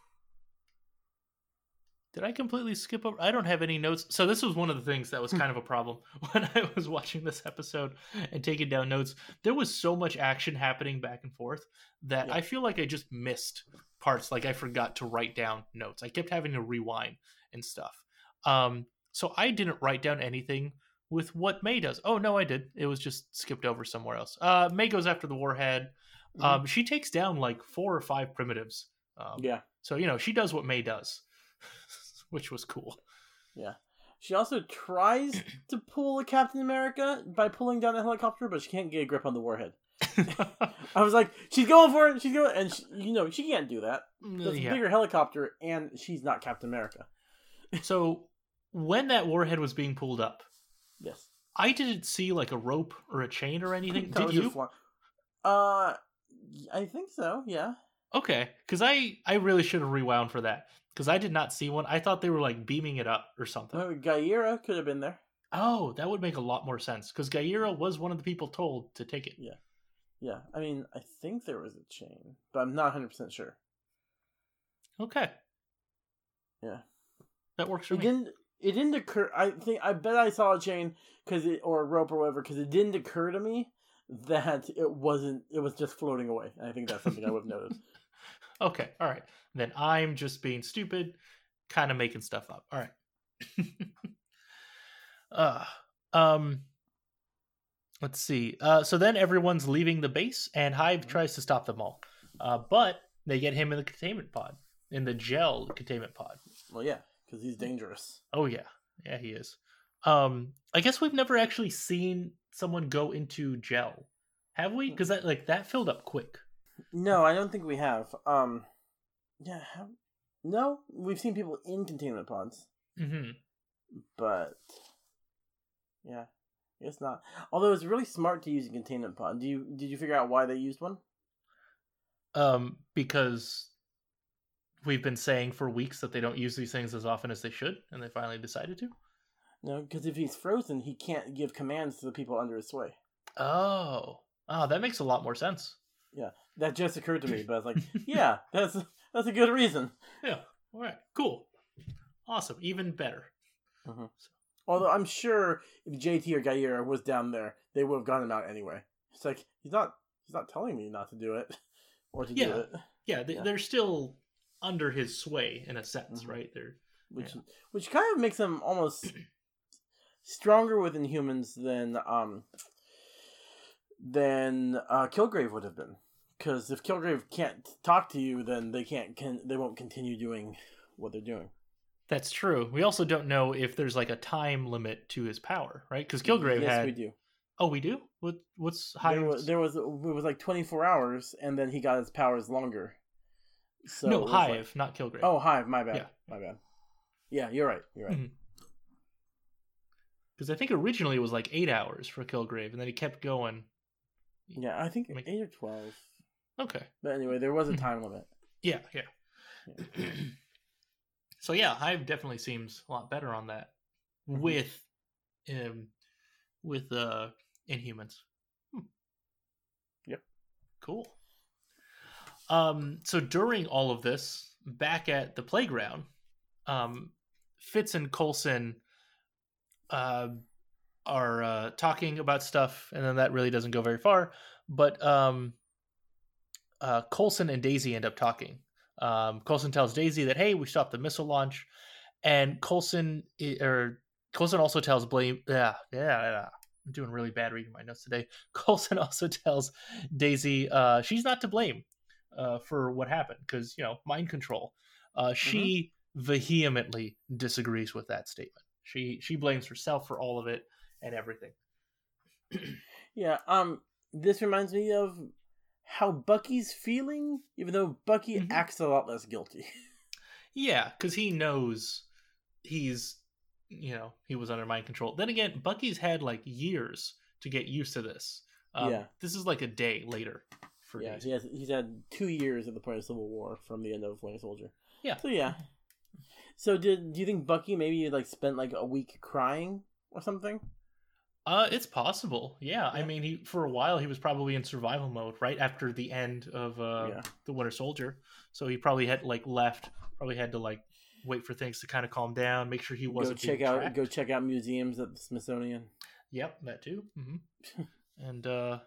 Speaker 2: Did I completely skip over? I don't have any notes. So this was one of the things that was kind of a problem when I was watching this episode and taking down notes. There was so much action happening back and forth that
Speaker 1: Yeah.
Speaker 2: I feel like I just missed parts. Like I forgot to write down notes. I kept having to rewind and stuff. Um, so I didn't write down anything with what May does. Oh no, I did. It was just skipped over somewhere else. Uh, May goes after the warhead.
Speaker 1: Mhm.
Speaker 2: Um, she takes down like four or five primitives. Um,
Speaker 1: yeah.
Speaker 2: So you know she does what May does, which was cool. Yeah.
Speaker 1: She also tries to pull a Captain America by pulling down a helicopter, but she can't get a grip on the warhead. I was like, she's going for it. She's going, and she, you know she can't do that. That's
Speaker 2: Yeah.
Speaker 1: a bigger helicopter, and she's not Captain America.
Speaker 2: So when that warhead was being pulled up,
Speaker 1: Yes.
Speaker 2: I didn't see like a rope or a chain or anything. Did you?
Speaker 1: fly- Uh, I think so. Yeah.
Speaker 2: Okay, because I I really should have rewound for that because I did not see one. I thought they were like beaming it up or something.
Speaker 1: Uh, Giyera could have been there.
Speaker 2: Oh, that would make a lot more sense because Giyera was one of the people told to take it.
Speaker 1: Yeah, yeah. I mean, I think there was a chain, but I'm not 100 percent sure.
Speaker 2: Okay.
Speaker 1: Yeah.
Speaker 2: That works for
Speaker 1: It
Speaker 2: me.
Speaker 1: didn't. It didn't occur. I think. I bet I saw a chain because it or a rope or whatever because it didn't occur to me that it wasn't. It was just floating away. I think that's something I would have noticed.
Speaker 2: Okay, all right. Then I'm just being stupid, kind of making stuff up. All right. uh, um, let's see. Uh, so then everyone's leaving the base, and Hive
Speaker 1: Mhm.
Speaker 2: tries to stop them all. Uh, but they get him in the containment pod, in the gel containment pod.
Speaker 1: Well, yeah, because he's dangerous.
Speaker 2: Oh yeah, yeah, he is. Um, I guess we've never actually seen someone go into gel, have we? Because that like that filled up quick.
Speaker 1: No, I don't think we have. Um, yeah, have, no, we've seen people in containment pods,
Speaker 2: hmm
Speaker 1: but yeah, it's not. Although it's really smart to use a containment pod. Do you did you figure out why they used one?
Speaker 2: um, because we've been saying for weeks that they don't use these things as often as they should, and they finally decided to.
Speaker 1: No, because if he's frozen, he can't give commands to the people under his sway.
Speaker 2: Oh, oh, that makes a lot more sense.
Speaker 1: Yeah, that just occurred to me, but I was like, yeah, that's that's a good reason.
Speaker 2: Yeah. All right. Cool. Awesome. Even better.
Speaker 1: Although I'm sure if JT or Giyera was down there, they would have gotten him out anyway. It's like he's not he's not telling me not to do it or to
Speaker 2: Yeah.
Speaker 1: do it,
Speaker 2: Yeah, they,
Speaker 1: Yeah.
Speaker 2: they're still under his sway in a sense,
Speaker 1: Mhm.
Speaker 2: right? They're
Speaker 1: which
Speaker 2: Yeah.
Speaker 1: which kind of makes him almost stronger within humans than um than uh, Kilgrave would have been. Because if Kilgrave can't talk to you, then they can't can they won't continue doing what they're doing.
Speaker 2: That's true. We also don't know if there's like a time limit to his power, right? Because Kilgrave
Speaker 1: yes,
Speaker 2: had.
Speaker 1: we do.
Speaker 2: Oh, we do. What? What's
Speaker 1: There was, there was it was like twenty four hours, and then he got his powers longer. So
Speaker 2: no, Hive,
Speaker 1: like-
Speaker 2: not Kilgrave.
Speaker 1: oh, Hive. My bad.
Speaker 2: Yeah.
Speaker 1: My bad. Yeah, you're right. You're right.
Speaker 2: Mhm. Because I think originally it was like eight hours for Kilgrave, and then he kept going.
Speaker 1: Yeah, I think
Speaker 2: Make-
Speaker 1: eight or twelve.
Speaker 2: Okay.
Speaker 1: But anyway, there was a
Speaker 2: Mhm.
Speaker 1: time limit.
Speaker 2: Yeah, yeah. so yeah, Hive definitely seems a lot better on that
Speaker 1: Mhm.
Speaker 2: with um with uh Inhumans. Hmm.
Speaker 1: Yep.
Speaker 2: Cool. Um so during all of this, back at the playground, um Fitz and Coulson uh are uh talking about stuff and then that really doesn't go very far, but um uh, Coulson and Daisy end up talking. Um, Coulson tells Daisy that hey, we stopped the missile launch, and Coulson or Coulson also tells Blame. Yeah, yeah, yeah. I'm doing really bad reading my notes today. Coulson also tells Daisy uh, she's not to blame. uh, for what happened because you know mind control. Uh, she vehemently disagrees with that statement. She she blames herself for all of it and everything.
Speaker 1: Yeah, um, this reminds me of how Bucky's feeling, even though Bucky
Speaker 2: Mhm.
Speaker 1: acts a lot less guilty.
Speaker 2: Yeah, because he knows he's, you know, he was under mind control. Then again, Bucky's had like years to get used to this. Um,
Speaker 1: Yeah.
Speaker 2: This is like a day later for
Speaker 1: yeah, he has, he's had two years at the point of Civil War from the end of Winter Soldier.
Speaker 2: Yeah.
Speaker 1: So yeah. So did do you think Bucky maybe like spent like a week crying or something?
Speaker 2: Uh, it's possible. Yeah. I mean, he for a while he was probably in survival mode right after the end of uh,
Speaker 1: Yeah.
Speaker 2: the Winter Soldier. So he probably had like left, probably had to like wait for things to kind of calm down, make sure he wasn't
Speaker 1: check
Speaker 2: being
Speaker 1: out
Speaker 2: tracked.
Speaker 1: go check out museums at the Smithsonian.
Speaker 2: Yep, that too. hmm and uh,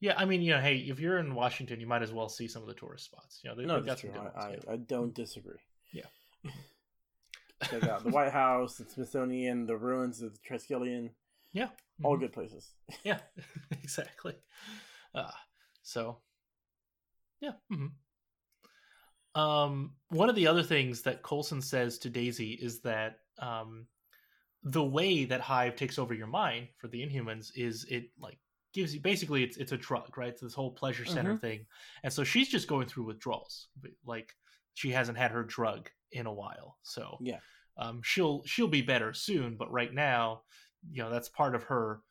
Speaker 2: yeah, I mean, you know, hey, if you're in Washington, you might as well see some of the tourist spots. You know, they,
Speaker 1: No,
Speaker 2: they've got
Speaker 1: that's
Speaker 2: some
Speaker 1: true. I. I, I don't disagree.
Speaker 2: Yeah.
Speaker 1: check out the White House, the Smithsonian, the ruins of the Triskelion.
Speaker 2: yeah,
Speaker 1: All
Speaker 2: Mhm.
Speaker 1: good places.
Speaker 2: Yeah, exactly. Uh, so, yeah. hmm Um, one of the other things that Coulson says to Daisy is that um, the way that Hive takes over your mind for the Inhumans is it like gives you basically it's it's a drug, right? It's this whole pleasure center thing, and so she's just going through withdrawals. Like she hasn't had her drug in a while, so
Speaker 1: Yeah.
Speaker 2: um, she'll she'll be better soon. But right now, you know, that's part of her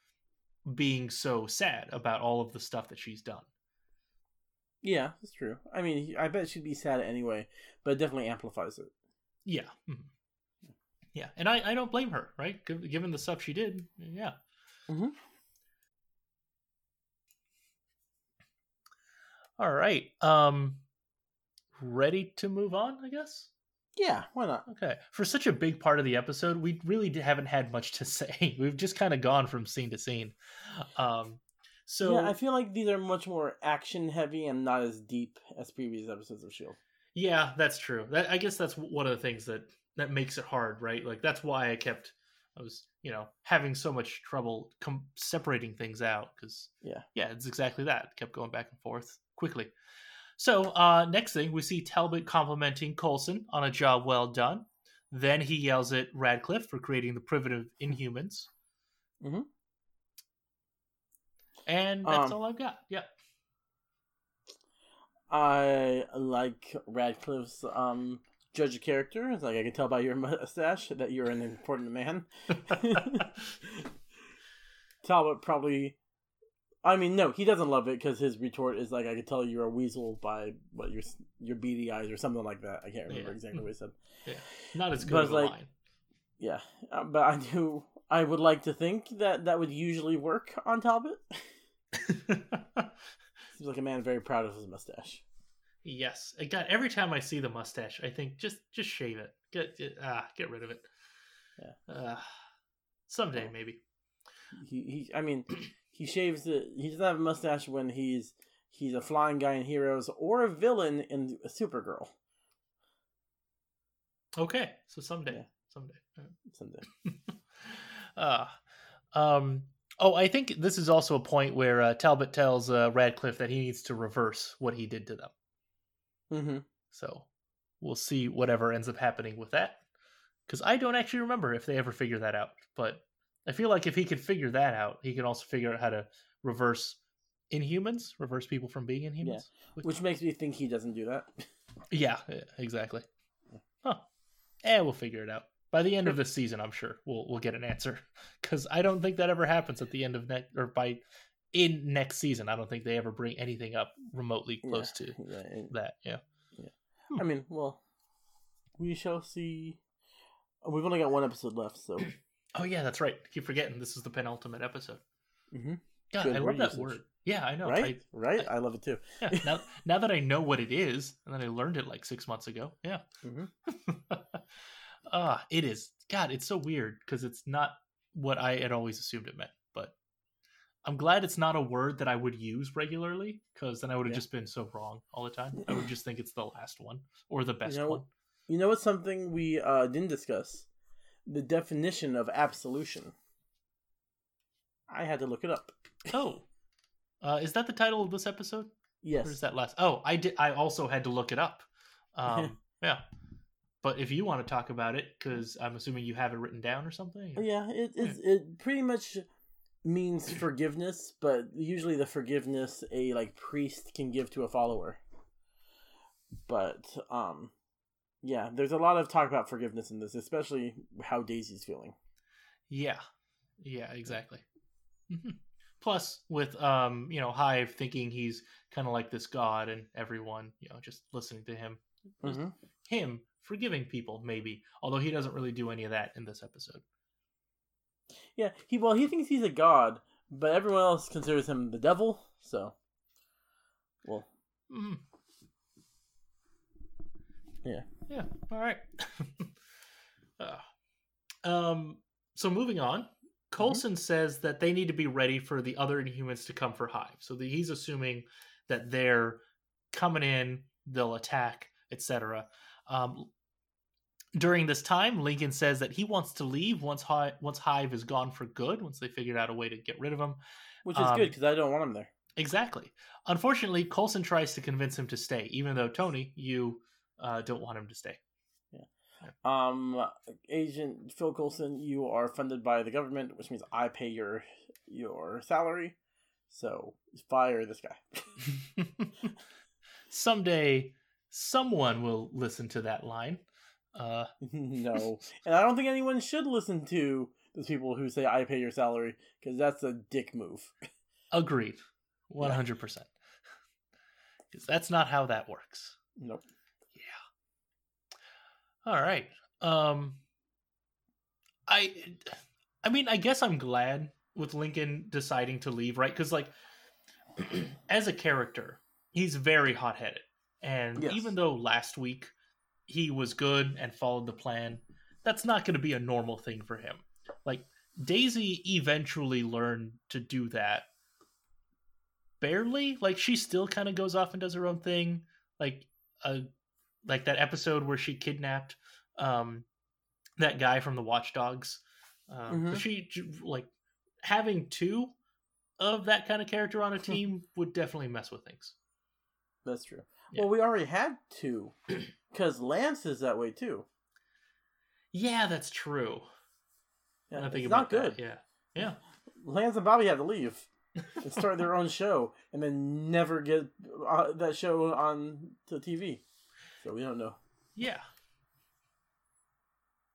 Speaker 2: being so sad about all of the stuff that she's done.
Speaker 1: Yeah, that's true. I mean, I bet she'd be sad anyway, but it definitely amplifies it.
Speaker 2: Yeah. Mhm. Yeah. And I, I don't blame her, right? Giv- Given the stuff she did. Yeah.
Speaker 1: Mhm.
Speaker 2: All right. Um, ready to move on, I guess?
Speaker 1: Yeah, why not?
Speaker 2: Okay. For such a big part of the episode, we really haven't had much to say. We've just kind of gone from scene to scene. Um, so
Speaker 1: yeah, I feel like these are much more action heavy and not as deep as previous episodes of Shield.
Speaker 2: Yeah, that's true. That, I guess that's one of the things that that makes it hard, right? Like that's why I kept I was, you know, having so much trouble com- separating things out because
Speaker 1: Yeah.
Speaker 2: yeah, it's exactly that. Kept going back and forth quickly. So uh, next thing we see Talbot complimenting Coulson on a job well done. Then he yells at Radcliffe for creating the primitive Inhumans.
Speaker 1: Mhm.
Speaker 2: And that's
Speaker 1: Um,
Speaker 2: all I've got. Yeah.
Speaker 1: I like Radcliffe's um judge of character. It's like I can tell by your mustache that you're an important man. Talbot probably. I mean, no, he doesn't love it because his retort is like, "I could tell you're a weasel by what your your beady eyes or something like that." I can't remember
Speaker 2: Yeah.
Speaker 1: exactly what he said.
Speaker 2: Yeah, Not as good
Speaker 1: But
Speaker 2: of a
Speaker 1: like-
Speaker 2: line.
Speaker 1: Yeah, uh, but I do. I would like to think that that would usually work on Talbot. Seems like a man very proud of his mustache.
Speaker 2: Yes, Uh, God. Every time I see the mustache, I think just just shave it. Get, get ah, get rid of it.
Speaker 1: Yeah.
Speaker 2: Uh, someday maybe.
Speaker 1: He, he I mean, he shaves it. He doesn't have a mustache when he's he's a flying guy in Heroes or a villain in Supergirl.
Speaker 2: Okay, so someday,
Speaker 1: Yeah.
Speaker 2: someday. Alright.
Speaker 1: Someday.
Speaker 2: Uh, um. Oh, I think this is also a point where uh, Talbot tells uh, Radcliffe that he needs to reverse what he did to them.
Speaker 1: Mm-hmm.
Speaker 2: So we'll see whatever ends up happening with that. Because I don't actually remember if they ever figure that out. But I feel like if he could figure that out, he could also figure out how to reverse Inhumans, reverse people from being Inhumans. Yeah.
Speaker 1: Which makes me think he doesn't do that.
Speaker 2: Yeah, yeah, exactly. Huh. Eh, we'll figure it out. By the end of this season, I'm sure we'll we'll get an answer. Because I don't think that ever happens at the end of next or by in next season. I don't think they ever bring anything up remotely close to
Speaker 1: Yeah, and-
Speaker 2: that. Yeah.
Speaker 1: I mean, well, we shall see. We've only got one episode left, so
Speaker 2: Oh yeah, that's right. I keep forgetting this is the penultimate episode.
Speaker 1: Mhm.
Speaker 2: God,
Speaker 1: Good
Speaker 2: I love that
Speaker 1: usage.
Speaker 2: word. Yeah, I know.
Speaker 1: right,
Speaker 2: I,
Speaker 1: right. I, love it too.
Speaker 2: yeah, now, now that I know what it is, and that I learned it like six months ago. Yeah.
Speaker 1: Mhm.
Speaker 2: Ah, it is. God, it's so weird because it's not what I had always assumed it meant. But I'm glad it's not a word that I would use regularly because then I would have
Speaker 1: Yeah.
Speaker 2: just been so wrong all the time. I would just think it's the last one or the best
Speaker 1: know,
Speaker 2: one.
Speaker 1: You know what's something we uh, didn't discuss? The definition of absolution. I had to look it up.
Speaker 2: Oh, uh, is that the title of this episode?
Speaker 1: Yes.
Speaker 2: Where does that last? Oh, I did. I also had to look it up. Um, yeah. But if you want to talk about it, because I'm assuming you have it written down or something.
Speaker 1: Yeah, it it, it pretty much means forgiveness, but usually the forgiveness a like priest can give to a follower. But um yeah, there's a lot of talk about forgiveness in this, especially how Daisy's feeling.
Speaker 2: Yeah, yeah, exactly. hmm Plus, with um, you know, Hive thinking he's kind of like this god, and everyone, you know, just listening to him,
Speaker 1: Mhm.
Speaker 2: him forgiving people, maybe. Although he doesn't really do any of that in this episode.
Speaker 1: Yeah, he well he thinks he's a god, but everyone else considers him the devil. So, well,
Speaker 2: Mhm.
Speaker 1: Yeah.
Speaker 2: Yeah. All right. Uh, um. So moving on, Coulson says that they need to be ready for the other Inhumans to come for Hive. So the, he's assuming that they're coming in, they'll attack, etc. Um, during this time, Lincoln says that he wants to leave once Hive, once Hive is gone for good. Once they figured out a way to get rid of him.
Speaker 1: which is
Speaker 2: Um,
Speaker 1: good because I don't want him there.
Speaker 2: Exactly. Unfortunately, Coulson tries to convince him to stay, even though Tony, you uh, don't want him to stay. Yeah.
Speaker 1: Um, Agent Phil Coulson, you are funded by the government, which means I pay your your salary. So fire this guy.
Speaker 2: Someday, someone will listen to that line. Uh,
Speaker 1: no, and I don't think anyone should listen to those people who say I pay your salary because that's a dick move.
Speaker 2: agreed, one hundred percent. Because that's not how that works.
Speaker 1: Nope.
Speaker 2: All right. Um, I, I mean, I guess I'm glad with Lincoln deciding to leave, right? Because like, as a character, he's very hot headed, and
Speaker 1: Yes.
Speaker 2: even though last week he was good and followed the plan, that's not going to be a normal thing for him. Like Daisy eventually learned to do that. Barely, like she still kind of goes off and does her own thing, like a like that episode where she kidnapped um that guy from the watchdogs um
Speaker 1: Mhm.
Speaker 2: she like having two of that kind of character on a team would definitely mess with things
Speaker 1: That's true.
Speaker 2: Yeah.
Speaker 1: Well, we already had two because Lance is that way too.
Speaker 2: yeah that's true
Speaker 1: Yeah, it's not good.
Speaker 2: that, yeah yeah
Speaker 1: Lance and Bobby had to leave and start their own show, and then never get uh, that show on the TV. So we don't know.
Speaker 2: yeah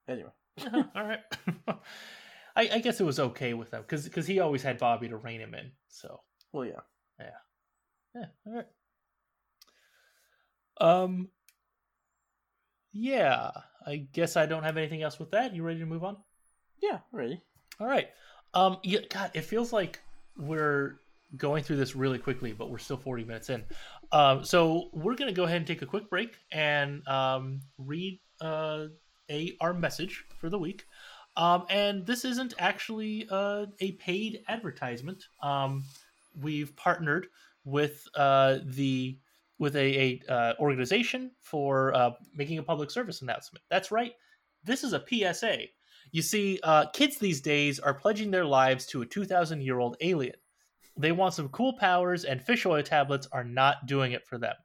Speaker 1: Anyway,
Speaker 2: all right I, I guess it was okay with them because because he always had bobby to rein him in so
Speaker 1: well, yeah.
Speaker 2: Yeah, all right. Um Yeah, I guess I don't have anything else with that. You ready to move on?
Speaker 1: Yeah, ready.
Speaker 2: All right. Um yeah, god, it feels like we're going through this really quickly, but we're still 40 minutes in. Um so we're going to go ahead and take a quick break and um read uh a our message for the week. Um and this isn't actually uh, a paid advertisement. Um we've partnered with uh, the with a, a uh, organization for uh, making a public service announcement. That's right. This is a PSA. You see, uh, kids these days are pledging their lives to a 2,000 year old alien. They want some cool powers, and fish oil tablets are not doing it for them.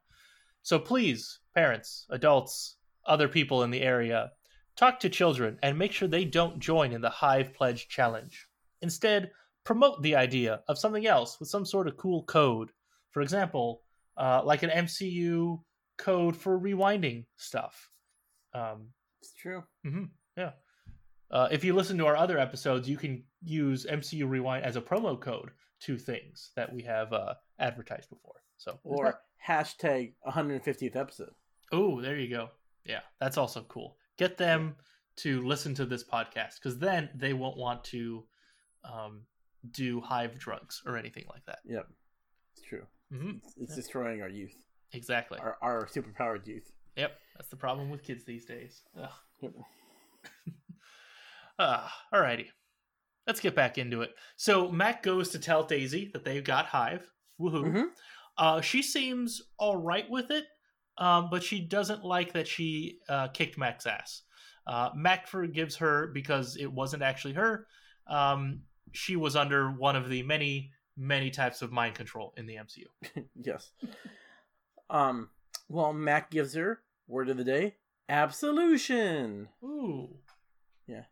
Speaker 2: So please, parents, adults, other people in the area, talk to children and make sure they don't join in the Hive Pledge Challenge. Instead, promote the idea of something else with some sort of cool code. For example, uh, like an MCU code for rewinding stuff. Um,
Speaker 1: It's true.
Speaker 2: mm-hmm uh, if you listen to our other episodes, you can use MCU Rewind as a promo code to things that we have uh, advertised before. So,
Speaker 1: Or hashtag 150th episode.
Speaker 2: oh, there you go. Yeah, that's also cool. Get them to listen to this podcast because then they won't want to um, do hive drugs or anything like that.
Speaker 1: Yep. It's true.
Speaker 2: hmm
Speaker 1: It's, it's
Speaker 2: Yeah.
Speaker 1: destroying our youth,
Speaker 2: Exactly.
Speaker 1: our, our superpowered youth.
Speaker 2: Yep, that's the problem with kids these days. Ugh.
Speaker 1: Yep.
Speaker 2: Uh, alrighty. Let's get back into it. So Mac goes to tell Daisy that they've got Hive. Woohoo.
Speaker 1: Mhm.
Speaker 2: Uh, she seems all right with it, um, but she doesn't like that she uh, kicked Mac's ass. Uh, Mac forgives her because it wasn't actually her. Um, she was under one of the many many types of mind control in the MCU.
Speaker 1: yes. Um. Well, Mac gives her word of the day: absolution.
Speaker 2: Ooh. Yeah.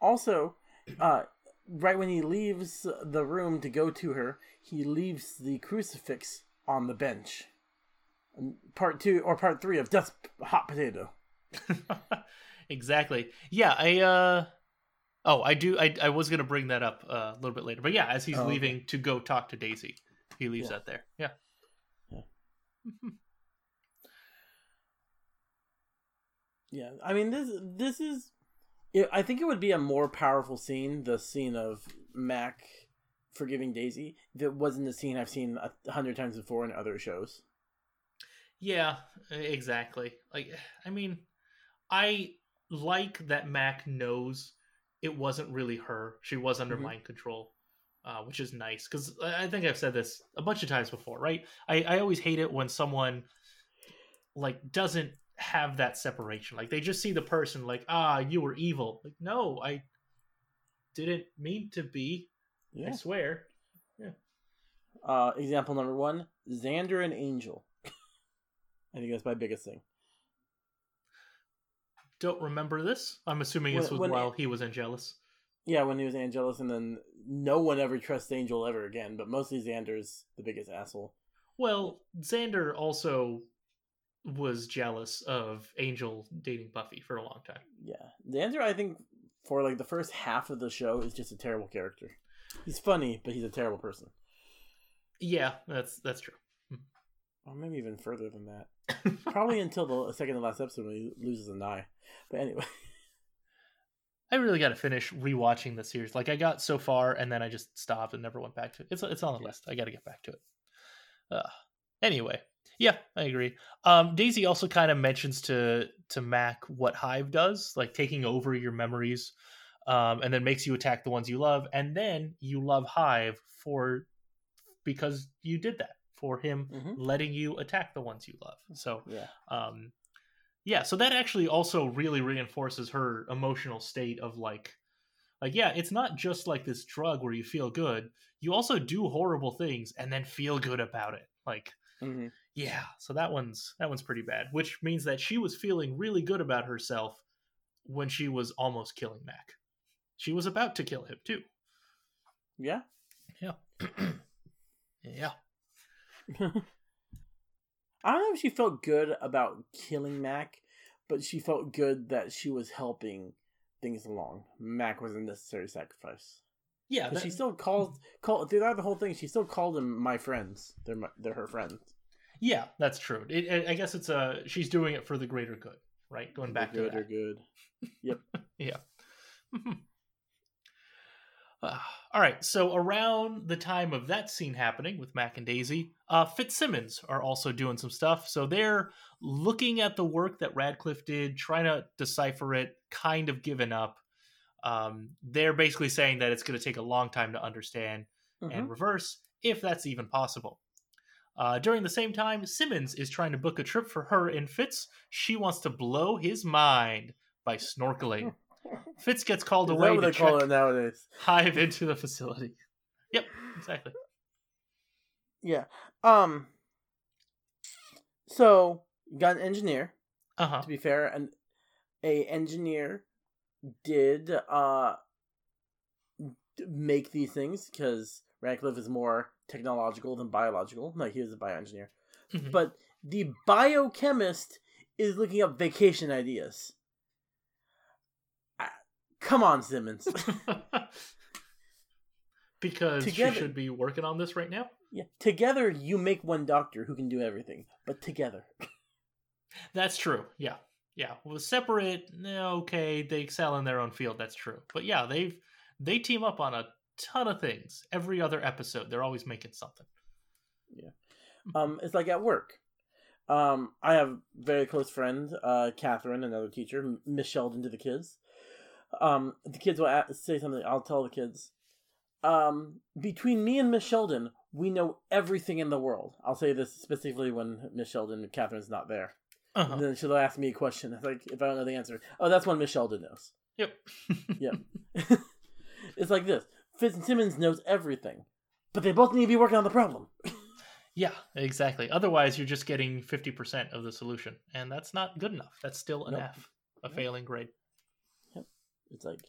Speaker 1: Also, uh, right when he leaves the room to go to her, he leaves the crucifix on the bench. Part two or part three of Death's Hot Potato.
Speaker 2: exactly. Yeah, I uh Oh, I do I I was going to bring that up uh, a little bit later. But yeah, as he's
Speaker 1: Oh, okay.
Speaker 2: leaving to go talk to Daisy, he leaves
Speaker 1: Yeah.
Speaker 2: that there. Yeah.
Speaker 1: Yeah. Yeah, I mean this this is. Yeah, I think it would be a more powerful scene, the scene of Mac forgiving Daisy, if it wasn't the scene I've seen a hundred times before in other shows.
Speaker 2: Yeah, exactly. Like, I mean, I like that Mac knows it wasn't really her. She was under
Speaker 1: Mhm.
Speaker 2: mind control, uh, which is nice because I I think I've said this a bunch of times before, right? I, I always hate it when someone like doesn't have that separation. Like they just see the person like, ah, you were evil. Like, no, I didn't mean to be. I swear. Yeah.
Speaker 1: Uh, example number one: Xander and Angel. I think that's my biggest thing.
Speaker 2: Don't remember this. I'm assuming this was
Speaker 1: when
Speaker 2: while he was Angelus.
Speaker 1: Yeah, when he was Angelus, and then no one ever trusts Angel ever again. But mostly Xander's the biggest asshole.
Speaker 2: Well, Xander also was jealous of Angel dating Buffy for a long time.
Speaker 1: Yeah, The answer I think for like the first half of the show is just a terrible character. He's funny, but he's a terrible person.
Speaker 2: Yeah, that's that's true.
Speaker 1: Or maybe even further than that. Probably until the second to last episode when he loses an eye. But anyway,
Speaker 2: I really got to finish rewatching the series. Like I got so far, and then I just stopped and never went back to it. It's it's on the
Speaker 1: Yeah.
Speaker 2: list. I got to get back to it. Uh, anyway, yeah, I agree. Um, Daisy also kind of mentions to to Mac what Hive does, like taking over your memories, um, and then makes you attack the ones you love, and then you love Hive for because you did that for him
Speaker 1: Mhm.
Speaker 2: letting you attack the ones you love. So
Speaker 1: yeah,
Speaker 2: um yeah so that actually also really reinforces her emotional state of like like yeah it's not just like this drug where you feel good you also do horrible things and then feel good about it like
Speaker 1: hmm
Speaker 2: yeah so that one's that one's pretty bad which means that she was feeling really good about herself when she was almost killing mac she was about to kill him too
Speaker 1: yeah.
Speaker 2: yeah yeah
Speaker 1: I don't know if she felt good about killing Mac, but she felt good that she was helping things along. Mac was a necessary sacrifice.
Speaker 2: yeah, that-
Speaker 1: she still called called throughout the whole thing. She still called them my friends. They're my, they're her friends.
Speaker 2: Yeah that's true it, i guess it's a she's doing it for the greater good right going back
Speaker 1: They're
Speaker 2: to that
Speaker 1: good. Yep.
Speaker 2: Yeah. Uh, all right. So around the time of that scene happening with Mac and Daisy, uh, Fitzsimmons are also doing some stuff. So they're looking at the work that Radcliffe did, trying to decipher it, kind of giving up. Um, they're basically saying that it's going to take a long time to understand
Speaker 1: Mhm.
Speaker 2: and reverse, if that's even possible. Uh, during the same time, Simmons is trying to book a trip for her and Fitz. She wants to blow his mind by snorkeling. Fitz gets called
Speaker 1: Is
Speaker 2: away
Speaker 1: what
Speaker 2: to
Speaker 1: they call
Speaker 2: check
Speaker 1: it nowadays?
Speaker 2: hive into the facility. Yep, exactly.
Speaker 1: Yeah. Um. So you got an engineer.
Speaker 2: Uh huh.
Speaker 1: To be fair, and a engineer did uh make these things because Radcliffe is more technological than biological. Like he was a bioengineer,
Speaker 2: Mhm.
Speaker 1: but the biochemist is looking up vacation ideas. Come on, Simmons.
Speaker 2: because
Speaker 1: Together-
Speaker 2: she should be working on this right now.
Speaker 1: yeah, together you make one doctor who can do everything, but together.
Speaker 2: That's true. Yeah, yeah. Well, separate. eh, Okay, they excel in their own field. That's true. But yeah, they've they team up on a ton of things. Every other episode, they're always making something. Yeah.
Speaker 1: Um, it's like at work. Um, I have a very close friend, uh, Catherine, another teacher, M- Miss Sheldon to the kids. Um, the kids will a- say something. I'll tell the kids. Um, between me and Miss Sheldon, we know everything in the world. I'll say this specifically when Miss Sheldon, Catherine's not there.
Speaker 2: Uh-huh.
Speaker 1: And then she'll ask me a question. It's like if I don't know the answer, oh, that's when Miss Sheldon knows.
Speaker 2: Yep.
Speaker 1: Yep. it's like this. Fitzsimmons knows everything, but they both need to be working on the problem.
Speaker 2: Yeah, exactly. Otherwise, you're just getting 50% of the solution, and that's not good enough. That's still an
Speaker 1: Nope.
Speaker 2: F, a
Speaker 1: Nope.
Speaker 2: failing grade. Yep.
Speaker 1: It's like,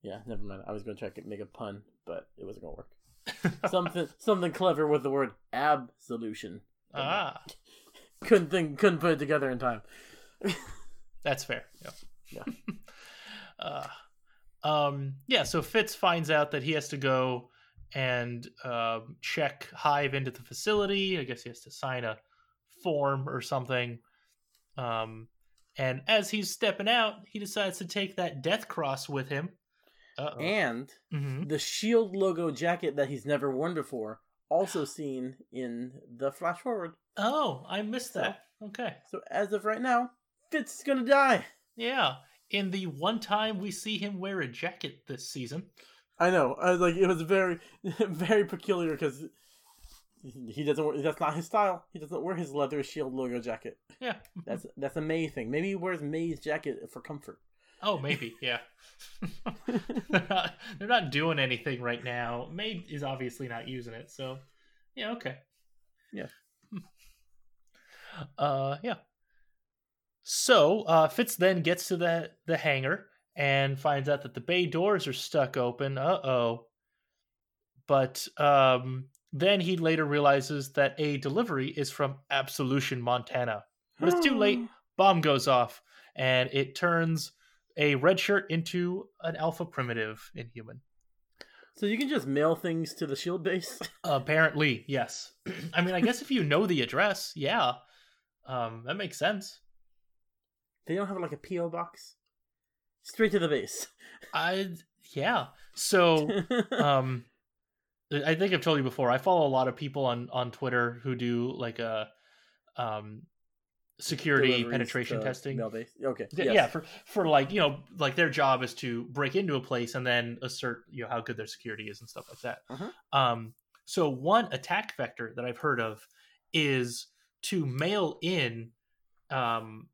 Speaker 1: yeah, never mind. I was going to try to make a pun, but it wasn't going to work. Something, something clever with the word absolution.
Speaker 2: ah,
Speaker 1: Couldn't think, couldn't put it together in time.
Speaker 2: that's fair. Yeah.
Speaker 1: Yeah.
Speaker 2: uh, um, yeah, so Fitz finds out that he has to go and um check Hive into the facility. I guess he has to sign a form or something. Um, and as he's stepping out, he decides to take that death cross with him. Uh-oh.
Speaker 1: And
Speaker 2: Mhm.
Speaker 1: the shield logo jacket that he's never worn before, also seen in the flash forward.
Speaker 2: Oh, I missed
Speaker 1: So-
Speaker 2: that. Okay.
Speaker 1: So as of right now, Fitz is gonna die.
Speaker 2: Yeah. In the one time we see him wear a jacket this season.
Speaker 1: I know. I was like, it was very, very peculiar because he doesn't. wear That's not his style. He doesn't wear his leather shield logo jacket.
Speaker 2: Yeah.
Speaker 1: That's that's a May thing. Maybe he wears May's jacket for comfort.
Speaker 2: Oh, maybe. Yeah. they're, not, they're not doing anything right now. May is obviously not using it. So, yeah, okay.
Speaker 1: Yeah.
Speaker 2: Uh, yeah. So, uh, Fitz then gets to the, the hangar and finds out that the bay doors are stuck open. Uh oh. But um, then he later realizes that a delivery is from Absolution, Montana. But it's too late. Bomb goes off, and it turns a red shirt into an alpha primitive inhuman.
Speaker 1: So you can just mail things to the shield base.
Speaker 2: Apparently, yes. I mean, I guess if you know the address, yeah, um, that makes sense.
Speaker 1: They don't have like a PO box. Straight to the base.
Speaker 2: I yeah. So um I think I've told you before. I follow a lot of people on on Twitter who do like a um security
Speaker 1: Deliveries
Speaker 2: penetration testing.
Speaker 1: Okay.
Speaker 2: Yeah,
Speaker 1: yes.
Speaker 2: for for like you know, like their job is to break into a place and then assert you know how good their security is and stuff like that.
Speaker 1: Mhm.
Speaker 2: Um, so one attack vector that I've heard of is to mail in um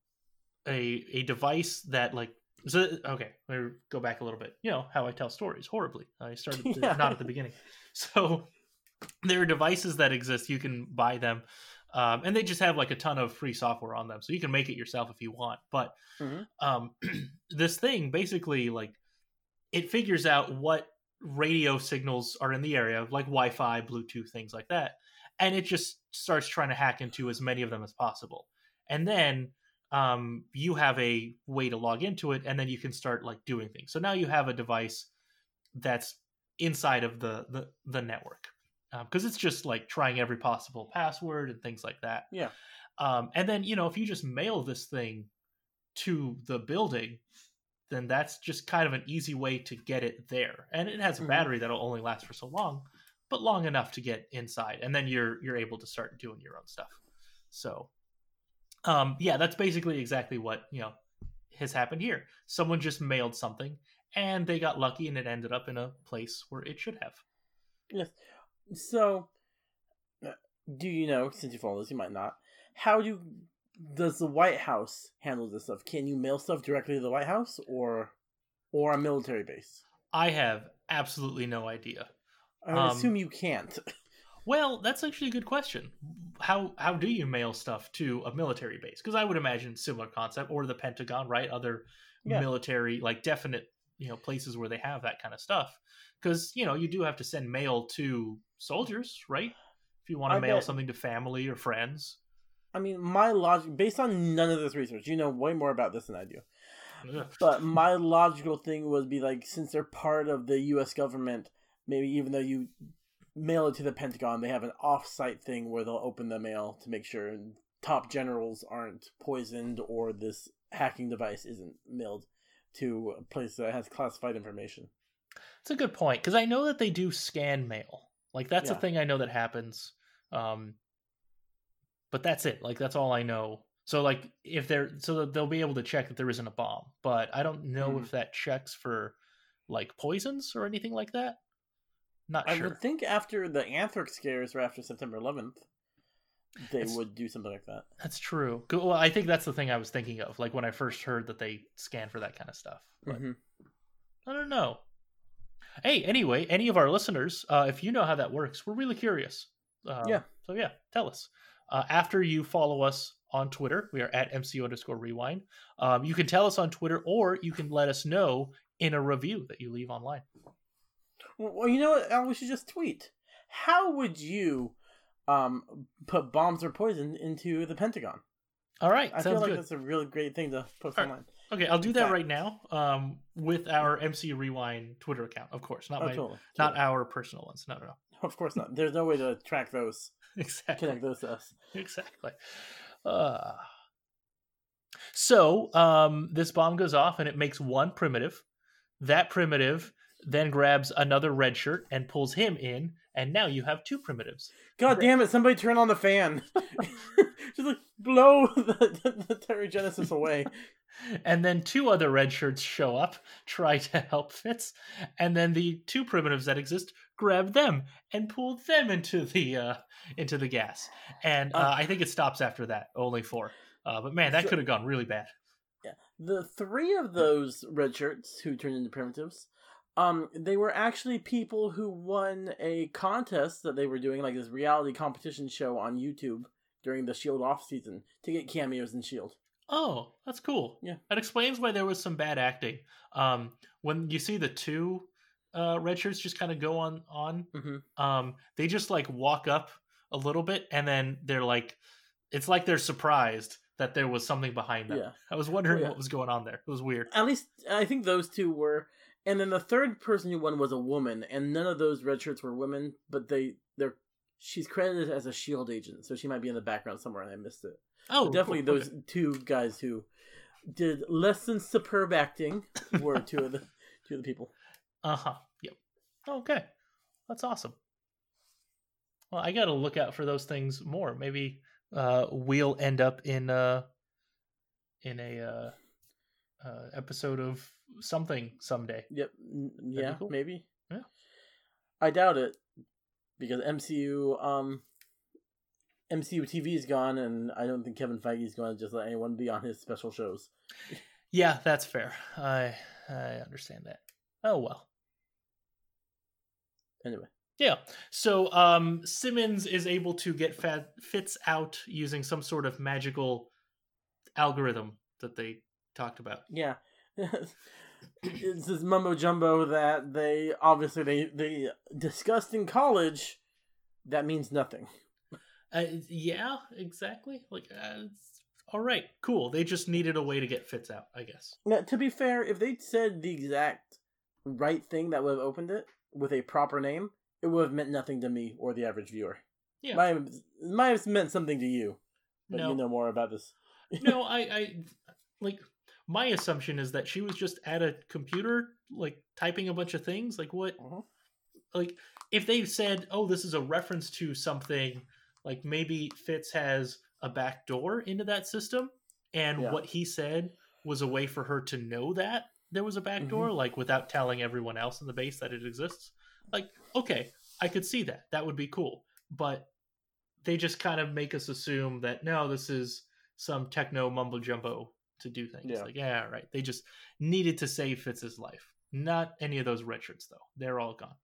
Speaker 2: a a device that like so okay let me go back a little bit. You know how i tell stories horribly. I started
Speaker 1: Yeah.
Speaker 2: not at the beginning. So there are devices that exist. You can buy them um, and they just have like a ton of free software on them. So you can make it yourself if you want. But
Speaker 1: Mhm.
Speaker 2: um, this thing basically like it figures out what radio signals are in the area like wi-fi bluetooth things like that. And it just starts trying to hack into as many of them as possible. And then um, you have a way to log into it and then you can start like doing things so now you have a device that's inside of the the, the network because it's just like trying every possible password and things like that
Speaker 1: Yeah.
Speaker 2: um, and then you know if you just mail this thing to the building then that's just kind of an easy way to get it there and it has a
Speaker 1: Mhm.
Speaker 2: battery that'll only last for so long but long enough to get inside and then you're you're able to start doing your own stuff so um yeah that's basically exactly what you know has happened here someone just mailed something and they got lucky and it ended up in a place where it should have
Speaker 1: Yes. So, uh, do you know, since you follow this, you might not, how do does the White House handle this stuff? Can you mail stuff directly to the White House or or a military base?
Speaker 2: i have absolutely no idea
Speaker 1: I
Speaker 2: Um,
Speaker 1: assume you can't.
Speaker 2: Well, that's actually a good question. How how do you mail stuff to a military base? Because I would imagine similar concept or the Pentagon, right? Other
Speaker 1: Yeah.
Speaker 2: military like definite you know places where they have that kind of stuff. Because you know you do have to send mail to soldiers, right? If you want
Speaker 1: I
Speaker 2: to mail
Speaker 1: bet-
Speaker 2: something to family or friends.
Speaker 1: I mean, my logic, based on none of this research, you know way more about this than I do.
Speaker 2: Ugh.
Speaker 1: But my logical thing would be like, since they're part of the U.S. government, maybe even though you mail it to the Pentagon, they have an off-site thing where they'll open the mail to make sure top generals aren't poisoned or this hacking device isn't mailed to a place that has classified information.
Speaker 2: It's a good point because I know that they do scan mail. Like that's a thing I know that happens. Um, but that's it. Like that's all I know. So like if they're so that they'll be able to check that there isn't a bomb, but I don't know
Speaker 1: Mhm.
Speaker 2: if that checks for like poisons or anything like that. Not
Speaker 1: I
Speaker 2: sure.
Speaker 1: would think after the anthrax scares or after September 11th, they
Speaker 2: It's-
Speaker 1: would do something like that.
Speaker 2: That's true. Well, I think that's the thing I was thinking of. Like when I first heard that they scan for that kind of stuff. But
Speaker 1: Mhm.
Speaker 2: I don't know. Hey, anyway, any of our listeners, uh, if you know how that works, we're really curious. Um,
Speaker 1: Yeah.
Speaker 2: So yeah, tell us. Uh, after you follow us on Twitter, we are at MCU underscore rewind. Um, you can tell us on Twitter, or you can let us know in a review that you leave online.
Speaker 1: Well, you know what? We should just tweet. How would you um, put bombs or poison into the Pentagon?
Speaker 2: All right,
Speaker 1: I feel like
Speaker 2: good.
Speaker 1: that's a really great thing to post
Speaker 2: All right.
Speaker 1: online.
Speaker 2: Okay, I'll do that right now um, with our MC rewind Twitter account, of course, not
Speaker 1: Oh,
Speaker 2: my,
Speaker 1: totally.
Speaker 2: not
Speaker 1: totally.
Speaker 2: our personal ones. No, no, no.
Speaker 1: Of course not. There's no way to track those,
Speaker 2: Exactly.
Speaker 1: connect those to us.
Speaker 2: exactly. Uh, so um, this bomb goes off and it makes one primitive. That primitive then grabs another red shirt and pulls him in, and now you have two primitives.
Speaker 1: God damn it! Somebody turn on the fan. Just like blow the, the, the Terrigenesis away.
Speaker 2: And then two other red shirts show up, try to help Fitz, and then the two primitives that exist grab them and pull them into the uh, into the gas. And uh,
Speaker 1: Uh.
Speaker 2: I think it stops after that, only four. Uh, but man, that
Speaker 1: So-
Speaker 2: could have gone really bad.
Speaker 1: The three of those red shirts who turned into primitives, um, they were actually people who won a contest that they were doing, like this reality competition show on YouTube during the Shield off season to get cameos in Shield.
Speaker 2: Oh, that's cool.
Speaker 1: Yeah.
Speaker 2: That explains why there was some bad acting. Um, when you see the two uh, red shirts just kind of go on on,
Speaker 1: Mm-hmm.
Speaker 2: um, they just like walk up a little bit and then they're like, it's like they're surprised that there was something behind them.
Speaker 1: Yeah.
Speaker 2: I was wondering
Speaker 1: Oh, yeah.
Speaker 2: what was going on there. It was weird.
Speaker 1: At least I think those two were, and then the third person who won was a woman, and none of those red shirts were women, but they they're she's credited as a Shield agent, so she might be in the background somewhere, and I missed it.
Speaker 2: Oh,
Speaker 1: But definitely
Speaker 2: cool.
Speaker 1: those
Speaker 2: Okay.
Speaker 1: two guys who did less than superb acting were two of the two of the people.
Speaker 2: Uh huh. Yep. Okay, that's awesome. Well, I got to look out for those things more. Maybe uh, we'll end up in uh, in a uh, uh, episode of something someday.
Speaker 1: Yep. Yeah.
Speaker 2: cool.
Speaker 1: Maybe.
Speaker 2: Yeah.
Speaker 1: I doubt it because MCU um MCU TV is gone, and I don't think Kevin Feige is going to just let anyone be on his special shows.
Speaker 2: Yeah, that's fair. I I understand that. Oh well.
Speaker 1: Anyway.
Speaker 2: Yeah. So um, Simmons is able to get Fitz out using some sort of magical algorithm that they talked about.
Speaker 1: Yeah. it's this mumbo jumbo that they obviously they they discussed in college. That means nothing.
Speaker 2: Uh, yeah, exactly. Like, uh, it's- all right, cool. They just needed a way to get Fitz out, I guess.
Speaker 1: Now, to be fair, if they'd said the exact right thing that would have opened it with a proper name, it would have meant nothing to me or the average viewer.
Speaker 2: Yeah.
Speaker 1: Might have, might have meant something to you, but
Speaker 2: No.
Speaker 1: you know more about this.
Speaker 2: no, I, I like my assumption is that she was just at a computer, like typing a bunch of things. Like what?
Speaker 1: Mhm.
Speaker 2: Like if they said, "Oh, this is a reference to something," like maybe Fitz has a back door into that system, and
Speaker 1: Yeah.
Speaker 2: what he said was a way for her to know that there was a back door, like without telling everyone else in the base that it exists. Like, okay, I could see that. That would be cool. But they just kind of make us assume that no, this is some techno mumbo jumbo to do things.
Speaker 1: Yeah.
Speaker 2: Like, yeah, right. They just needed to save Fitz's life. Not any of those shirts though. They're all gone.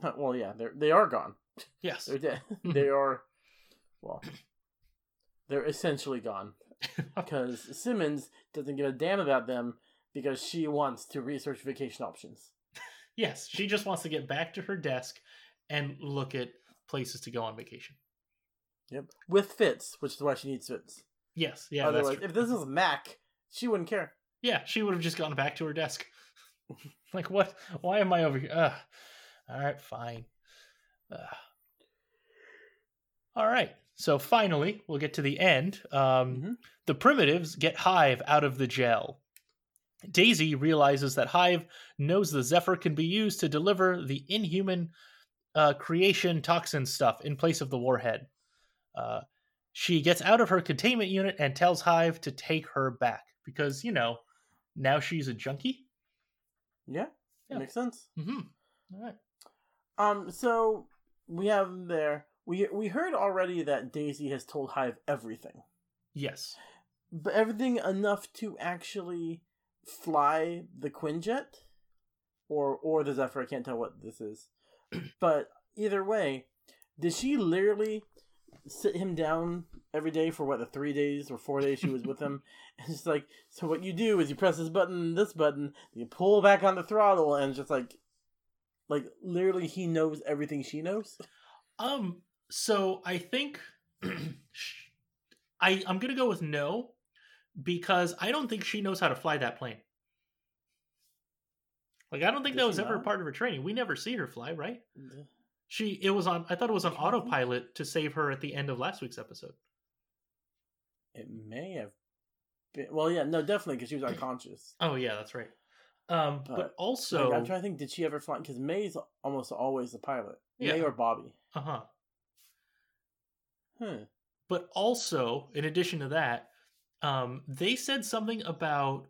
Speaker 1: Well, yeah, they're they are gone.
Speaker 2: Yes.
Speaker 1: They're dead. they are, well, they're essentially gone because Simmons doesn't give a damn about them because she wants to research vacation options.
Speaker 2: yes. She just wants to get back to her desk and look at places to go on vacation.
Speaker 1: Yep, with Fitz, which is why she needs Fitz.
Speaker 2: Yes. Yeah. that's
Speaker 1: Otherwise, if this was Mac, she wouldn't care.
Speaker 2: Yeah, she would have just gone back to her desk. like, what? Why am I over here? Ugh. All right, fine. Ugh. All right. So finally, we'll get to the end. Um,
Speaker 1: Mhm.
Speaker 2: The primitives get Hive out of the gel. Daisy realizes that Hive knows the Zephyr can be used to deliver the inhuman uh, creation toxin stuff in place of the warhead. Uh, she gets out of her containment unit and tells Hive to take her back because, you know, now she's a junkie.
Speaker 1: Yeah,
Speaker 2: Yeah.
Speaker 1: makes sense.
Speaker 2: Mm-hmm. All right.
Speaker 1: Um, so we have them there. We we heard already that Daisy has told Hive everything,
Speaker 2: Yes.
Speaker 1: but everything enough to actually fly the Quinjet. or or the Zephyr. I can't tell what this is, but either way, did she literally sit him down every day for what the three days or four days she was with him? And it's like, so what you do is you press this button, this button, you pull back on the throttle, and just like, like literally, he knows everything she knows.
Speaker 2: Um. So I think I I'm gonna go with no because I don't think she knows how to fly that plane. Like I don't think that was ever
Speaker 1: not?
Speaker 2: part of her training. We never see her fly, right? She it was on I thought it was on autopilot to save her at the end of last week's episode.
Speaker 1: It may have been. Well, yeah, no, definitely because she was unconscious.
Speaker 2: Oh yeah, that's right. Um but,
Speaker 1: But,
Speaker 2: also
Speaker 1: like, I'm trying to think. Did she ever fly? Because May's almost always the pilot. May or Bobby.
Speaker 2: uh-huh.
Speaker 1: Huh.
Speaker 2: But also, in addition to that, um, they said something about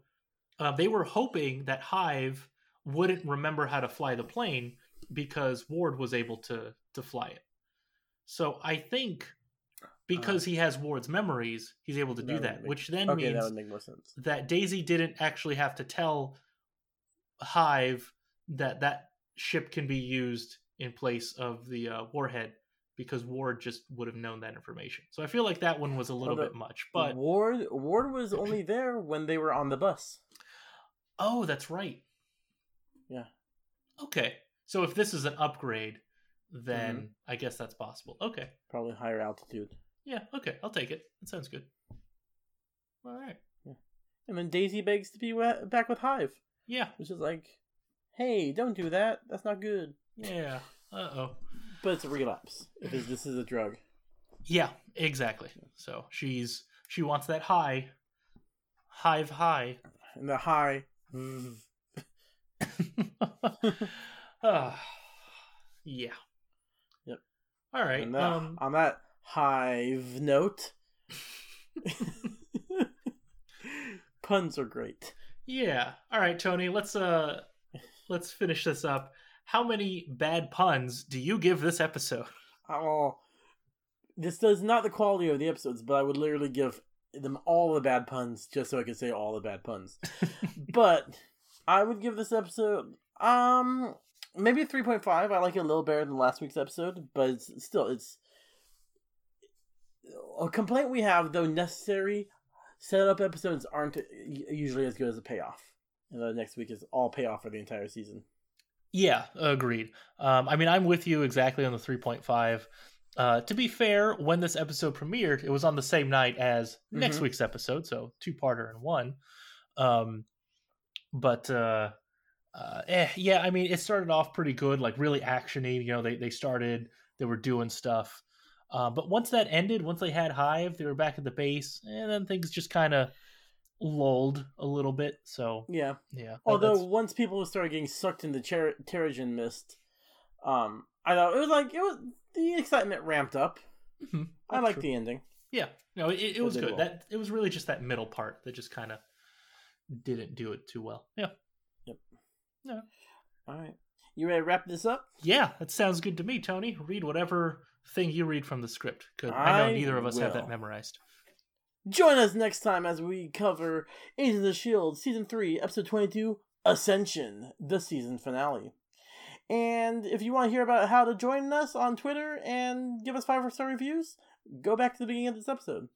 Speaker 2: uh, they were hoping that Hive wouldn't remember how to fly the plane because Ward was able to to fly it. So I think because he has Ward's memories, he's able to
Speaker 1: That
Speaker 2: do that,
Speaker 1: make-
Speaker 2: which then
Speaker 1: Okay, that
Speaker 2: means
Speaker 1: would make more sense.
Speaker 2: that Daisy didn't actually have to tell Hive that that ship can be used in place of the uh, warhead because Ward just would have known that information. So I feel like that one was a little
Speaker 1: Although-
Speaker 2: bit much. But
Speaker 1: Ward Ward was only there when they were on the bus.
Speaker 2: oh, that's right.
Speaker 1: Yeah.
Speaker 2: Okay. So if this is an upgrade, then
Speaker 1: Mm-hmm.
Speaker 2: I guess that's possible. Okay.
Speaker 1: Probably higher altitude.
Speaker 2: Yeah, okay. I'll take it. That sounds good. All right.
Speaker 1: And then Daisy begs to be back with Hive,
Speaker 2: Yeah.
Speaker 1: which is like, hey, don't do that. That's not good.
Speaker 2: Yeah. Uh-oh.
Speaker 1: But it's a relapse. It's, this is a drug.
Speaker 2: Yeah, exactly. So she's she wants that high hive high.
Speaker 1: And the high.
Speaker 2: Ah, yeah.
Speaker 1: Yep.
Speaker 2: All right.
Speaker 1: And that,
Speaker 2: Um,
Speaker 1: on that hive note, puns are great.
Speaker 2: yeah. All right, Tony. Let's uh, let's finish this up. How many bad puns do you give this episode?
Speaker 1: Oh, this does not the quality of the episodes, but I would literally give them all the bad puns just so I could say all the bad puns. but I would give this episode um maybe 3.5. I like it a little better than last week's episode, but it's still it's a complaint we have though necessary setup episodes aren't usually as good as a payoff. And the next week is all payoff for the entire season.
Speaker 2: Yeah, agreed. Um, I mean, I'm with you exactly on the 3.5. Uh, to be fair, when this episode premiered, it was on the same night as next
Speaker 1: Mhm.
Speaker 2: week's episode, so two parter in one. Um, but uh, uh, eh, yeah, I mean, it started off pretty good, like really actiony. You know, they they started, they were doing stuff. Uh, but once that ended, once they had Hive, they were back at the base, and then things just kind of lulled a little bit. So
Speaker 1: Yeah.
Speaker 2: yeah,
Speaker 1: Although
Speaker 2: that's-
Speaker 1: once people started getting sucked into Ter- Terrigen mist, um, I thought it was like it was the excitement ramped up.
Speaker 2: Mhm,
Speaker 1: I like the ending.
Speaker 2: Yeah, no, it, it was good. That it was really just that middle part that just kind of didn't do it too well. Yeah,
Speaker 1: All right, you ready to wrap this up?
Speaker 2: yeah, that sounds good to me, Tony. Read whatever thing you read from the script because I know neither of us have that memorized.
Speaker 1: Join us next time as we cover Agents of the Shield season three, episode twenty-two, Ascension, the season finale. And if you want to hear about how to join us on Twitter and give us five star reviews, go back to the beginning of this episode.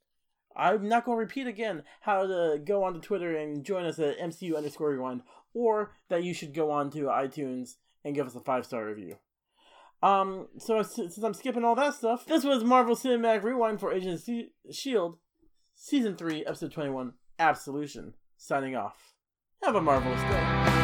Speaker 1: I'm not going to repeat again how to go onto Twitter and join us at MCU underscore rewind, or that you should go on to iTunes and give us a five star review. Um, so since I'm skipping all that stuff, this was Marvel Cinematic Rewind for Agents of Shield, Season 3, Episode 21, Absolution. Signing off. Have a marvelous day.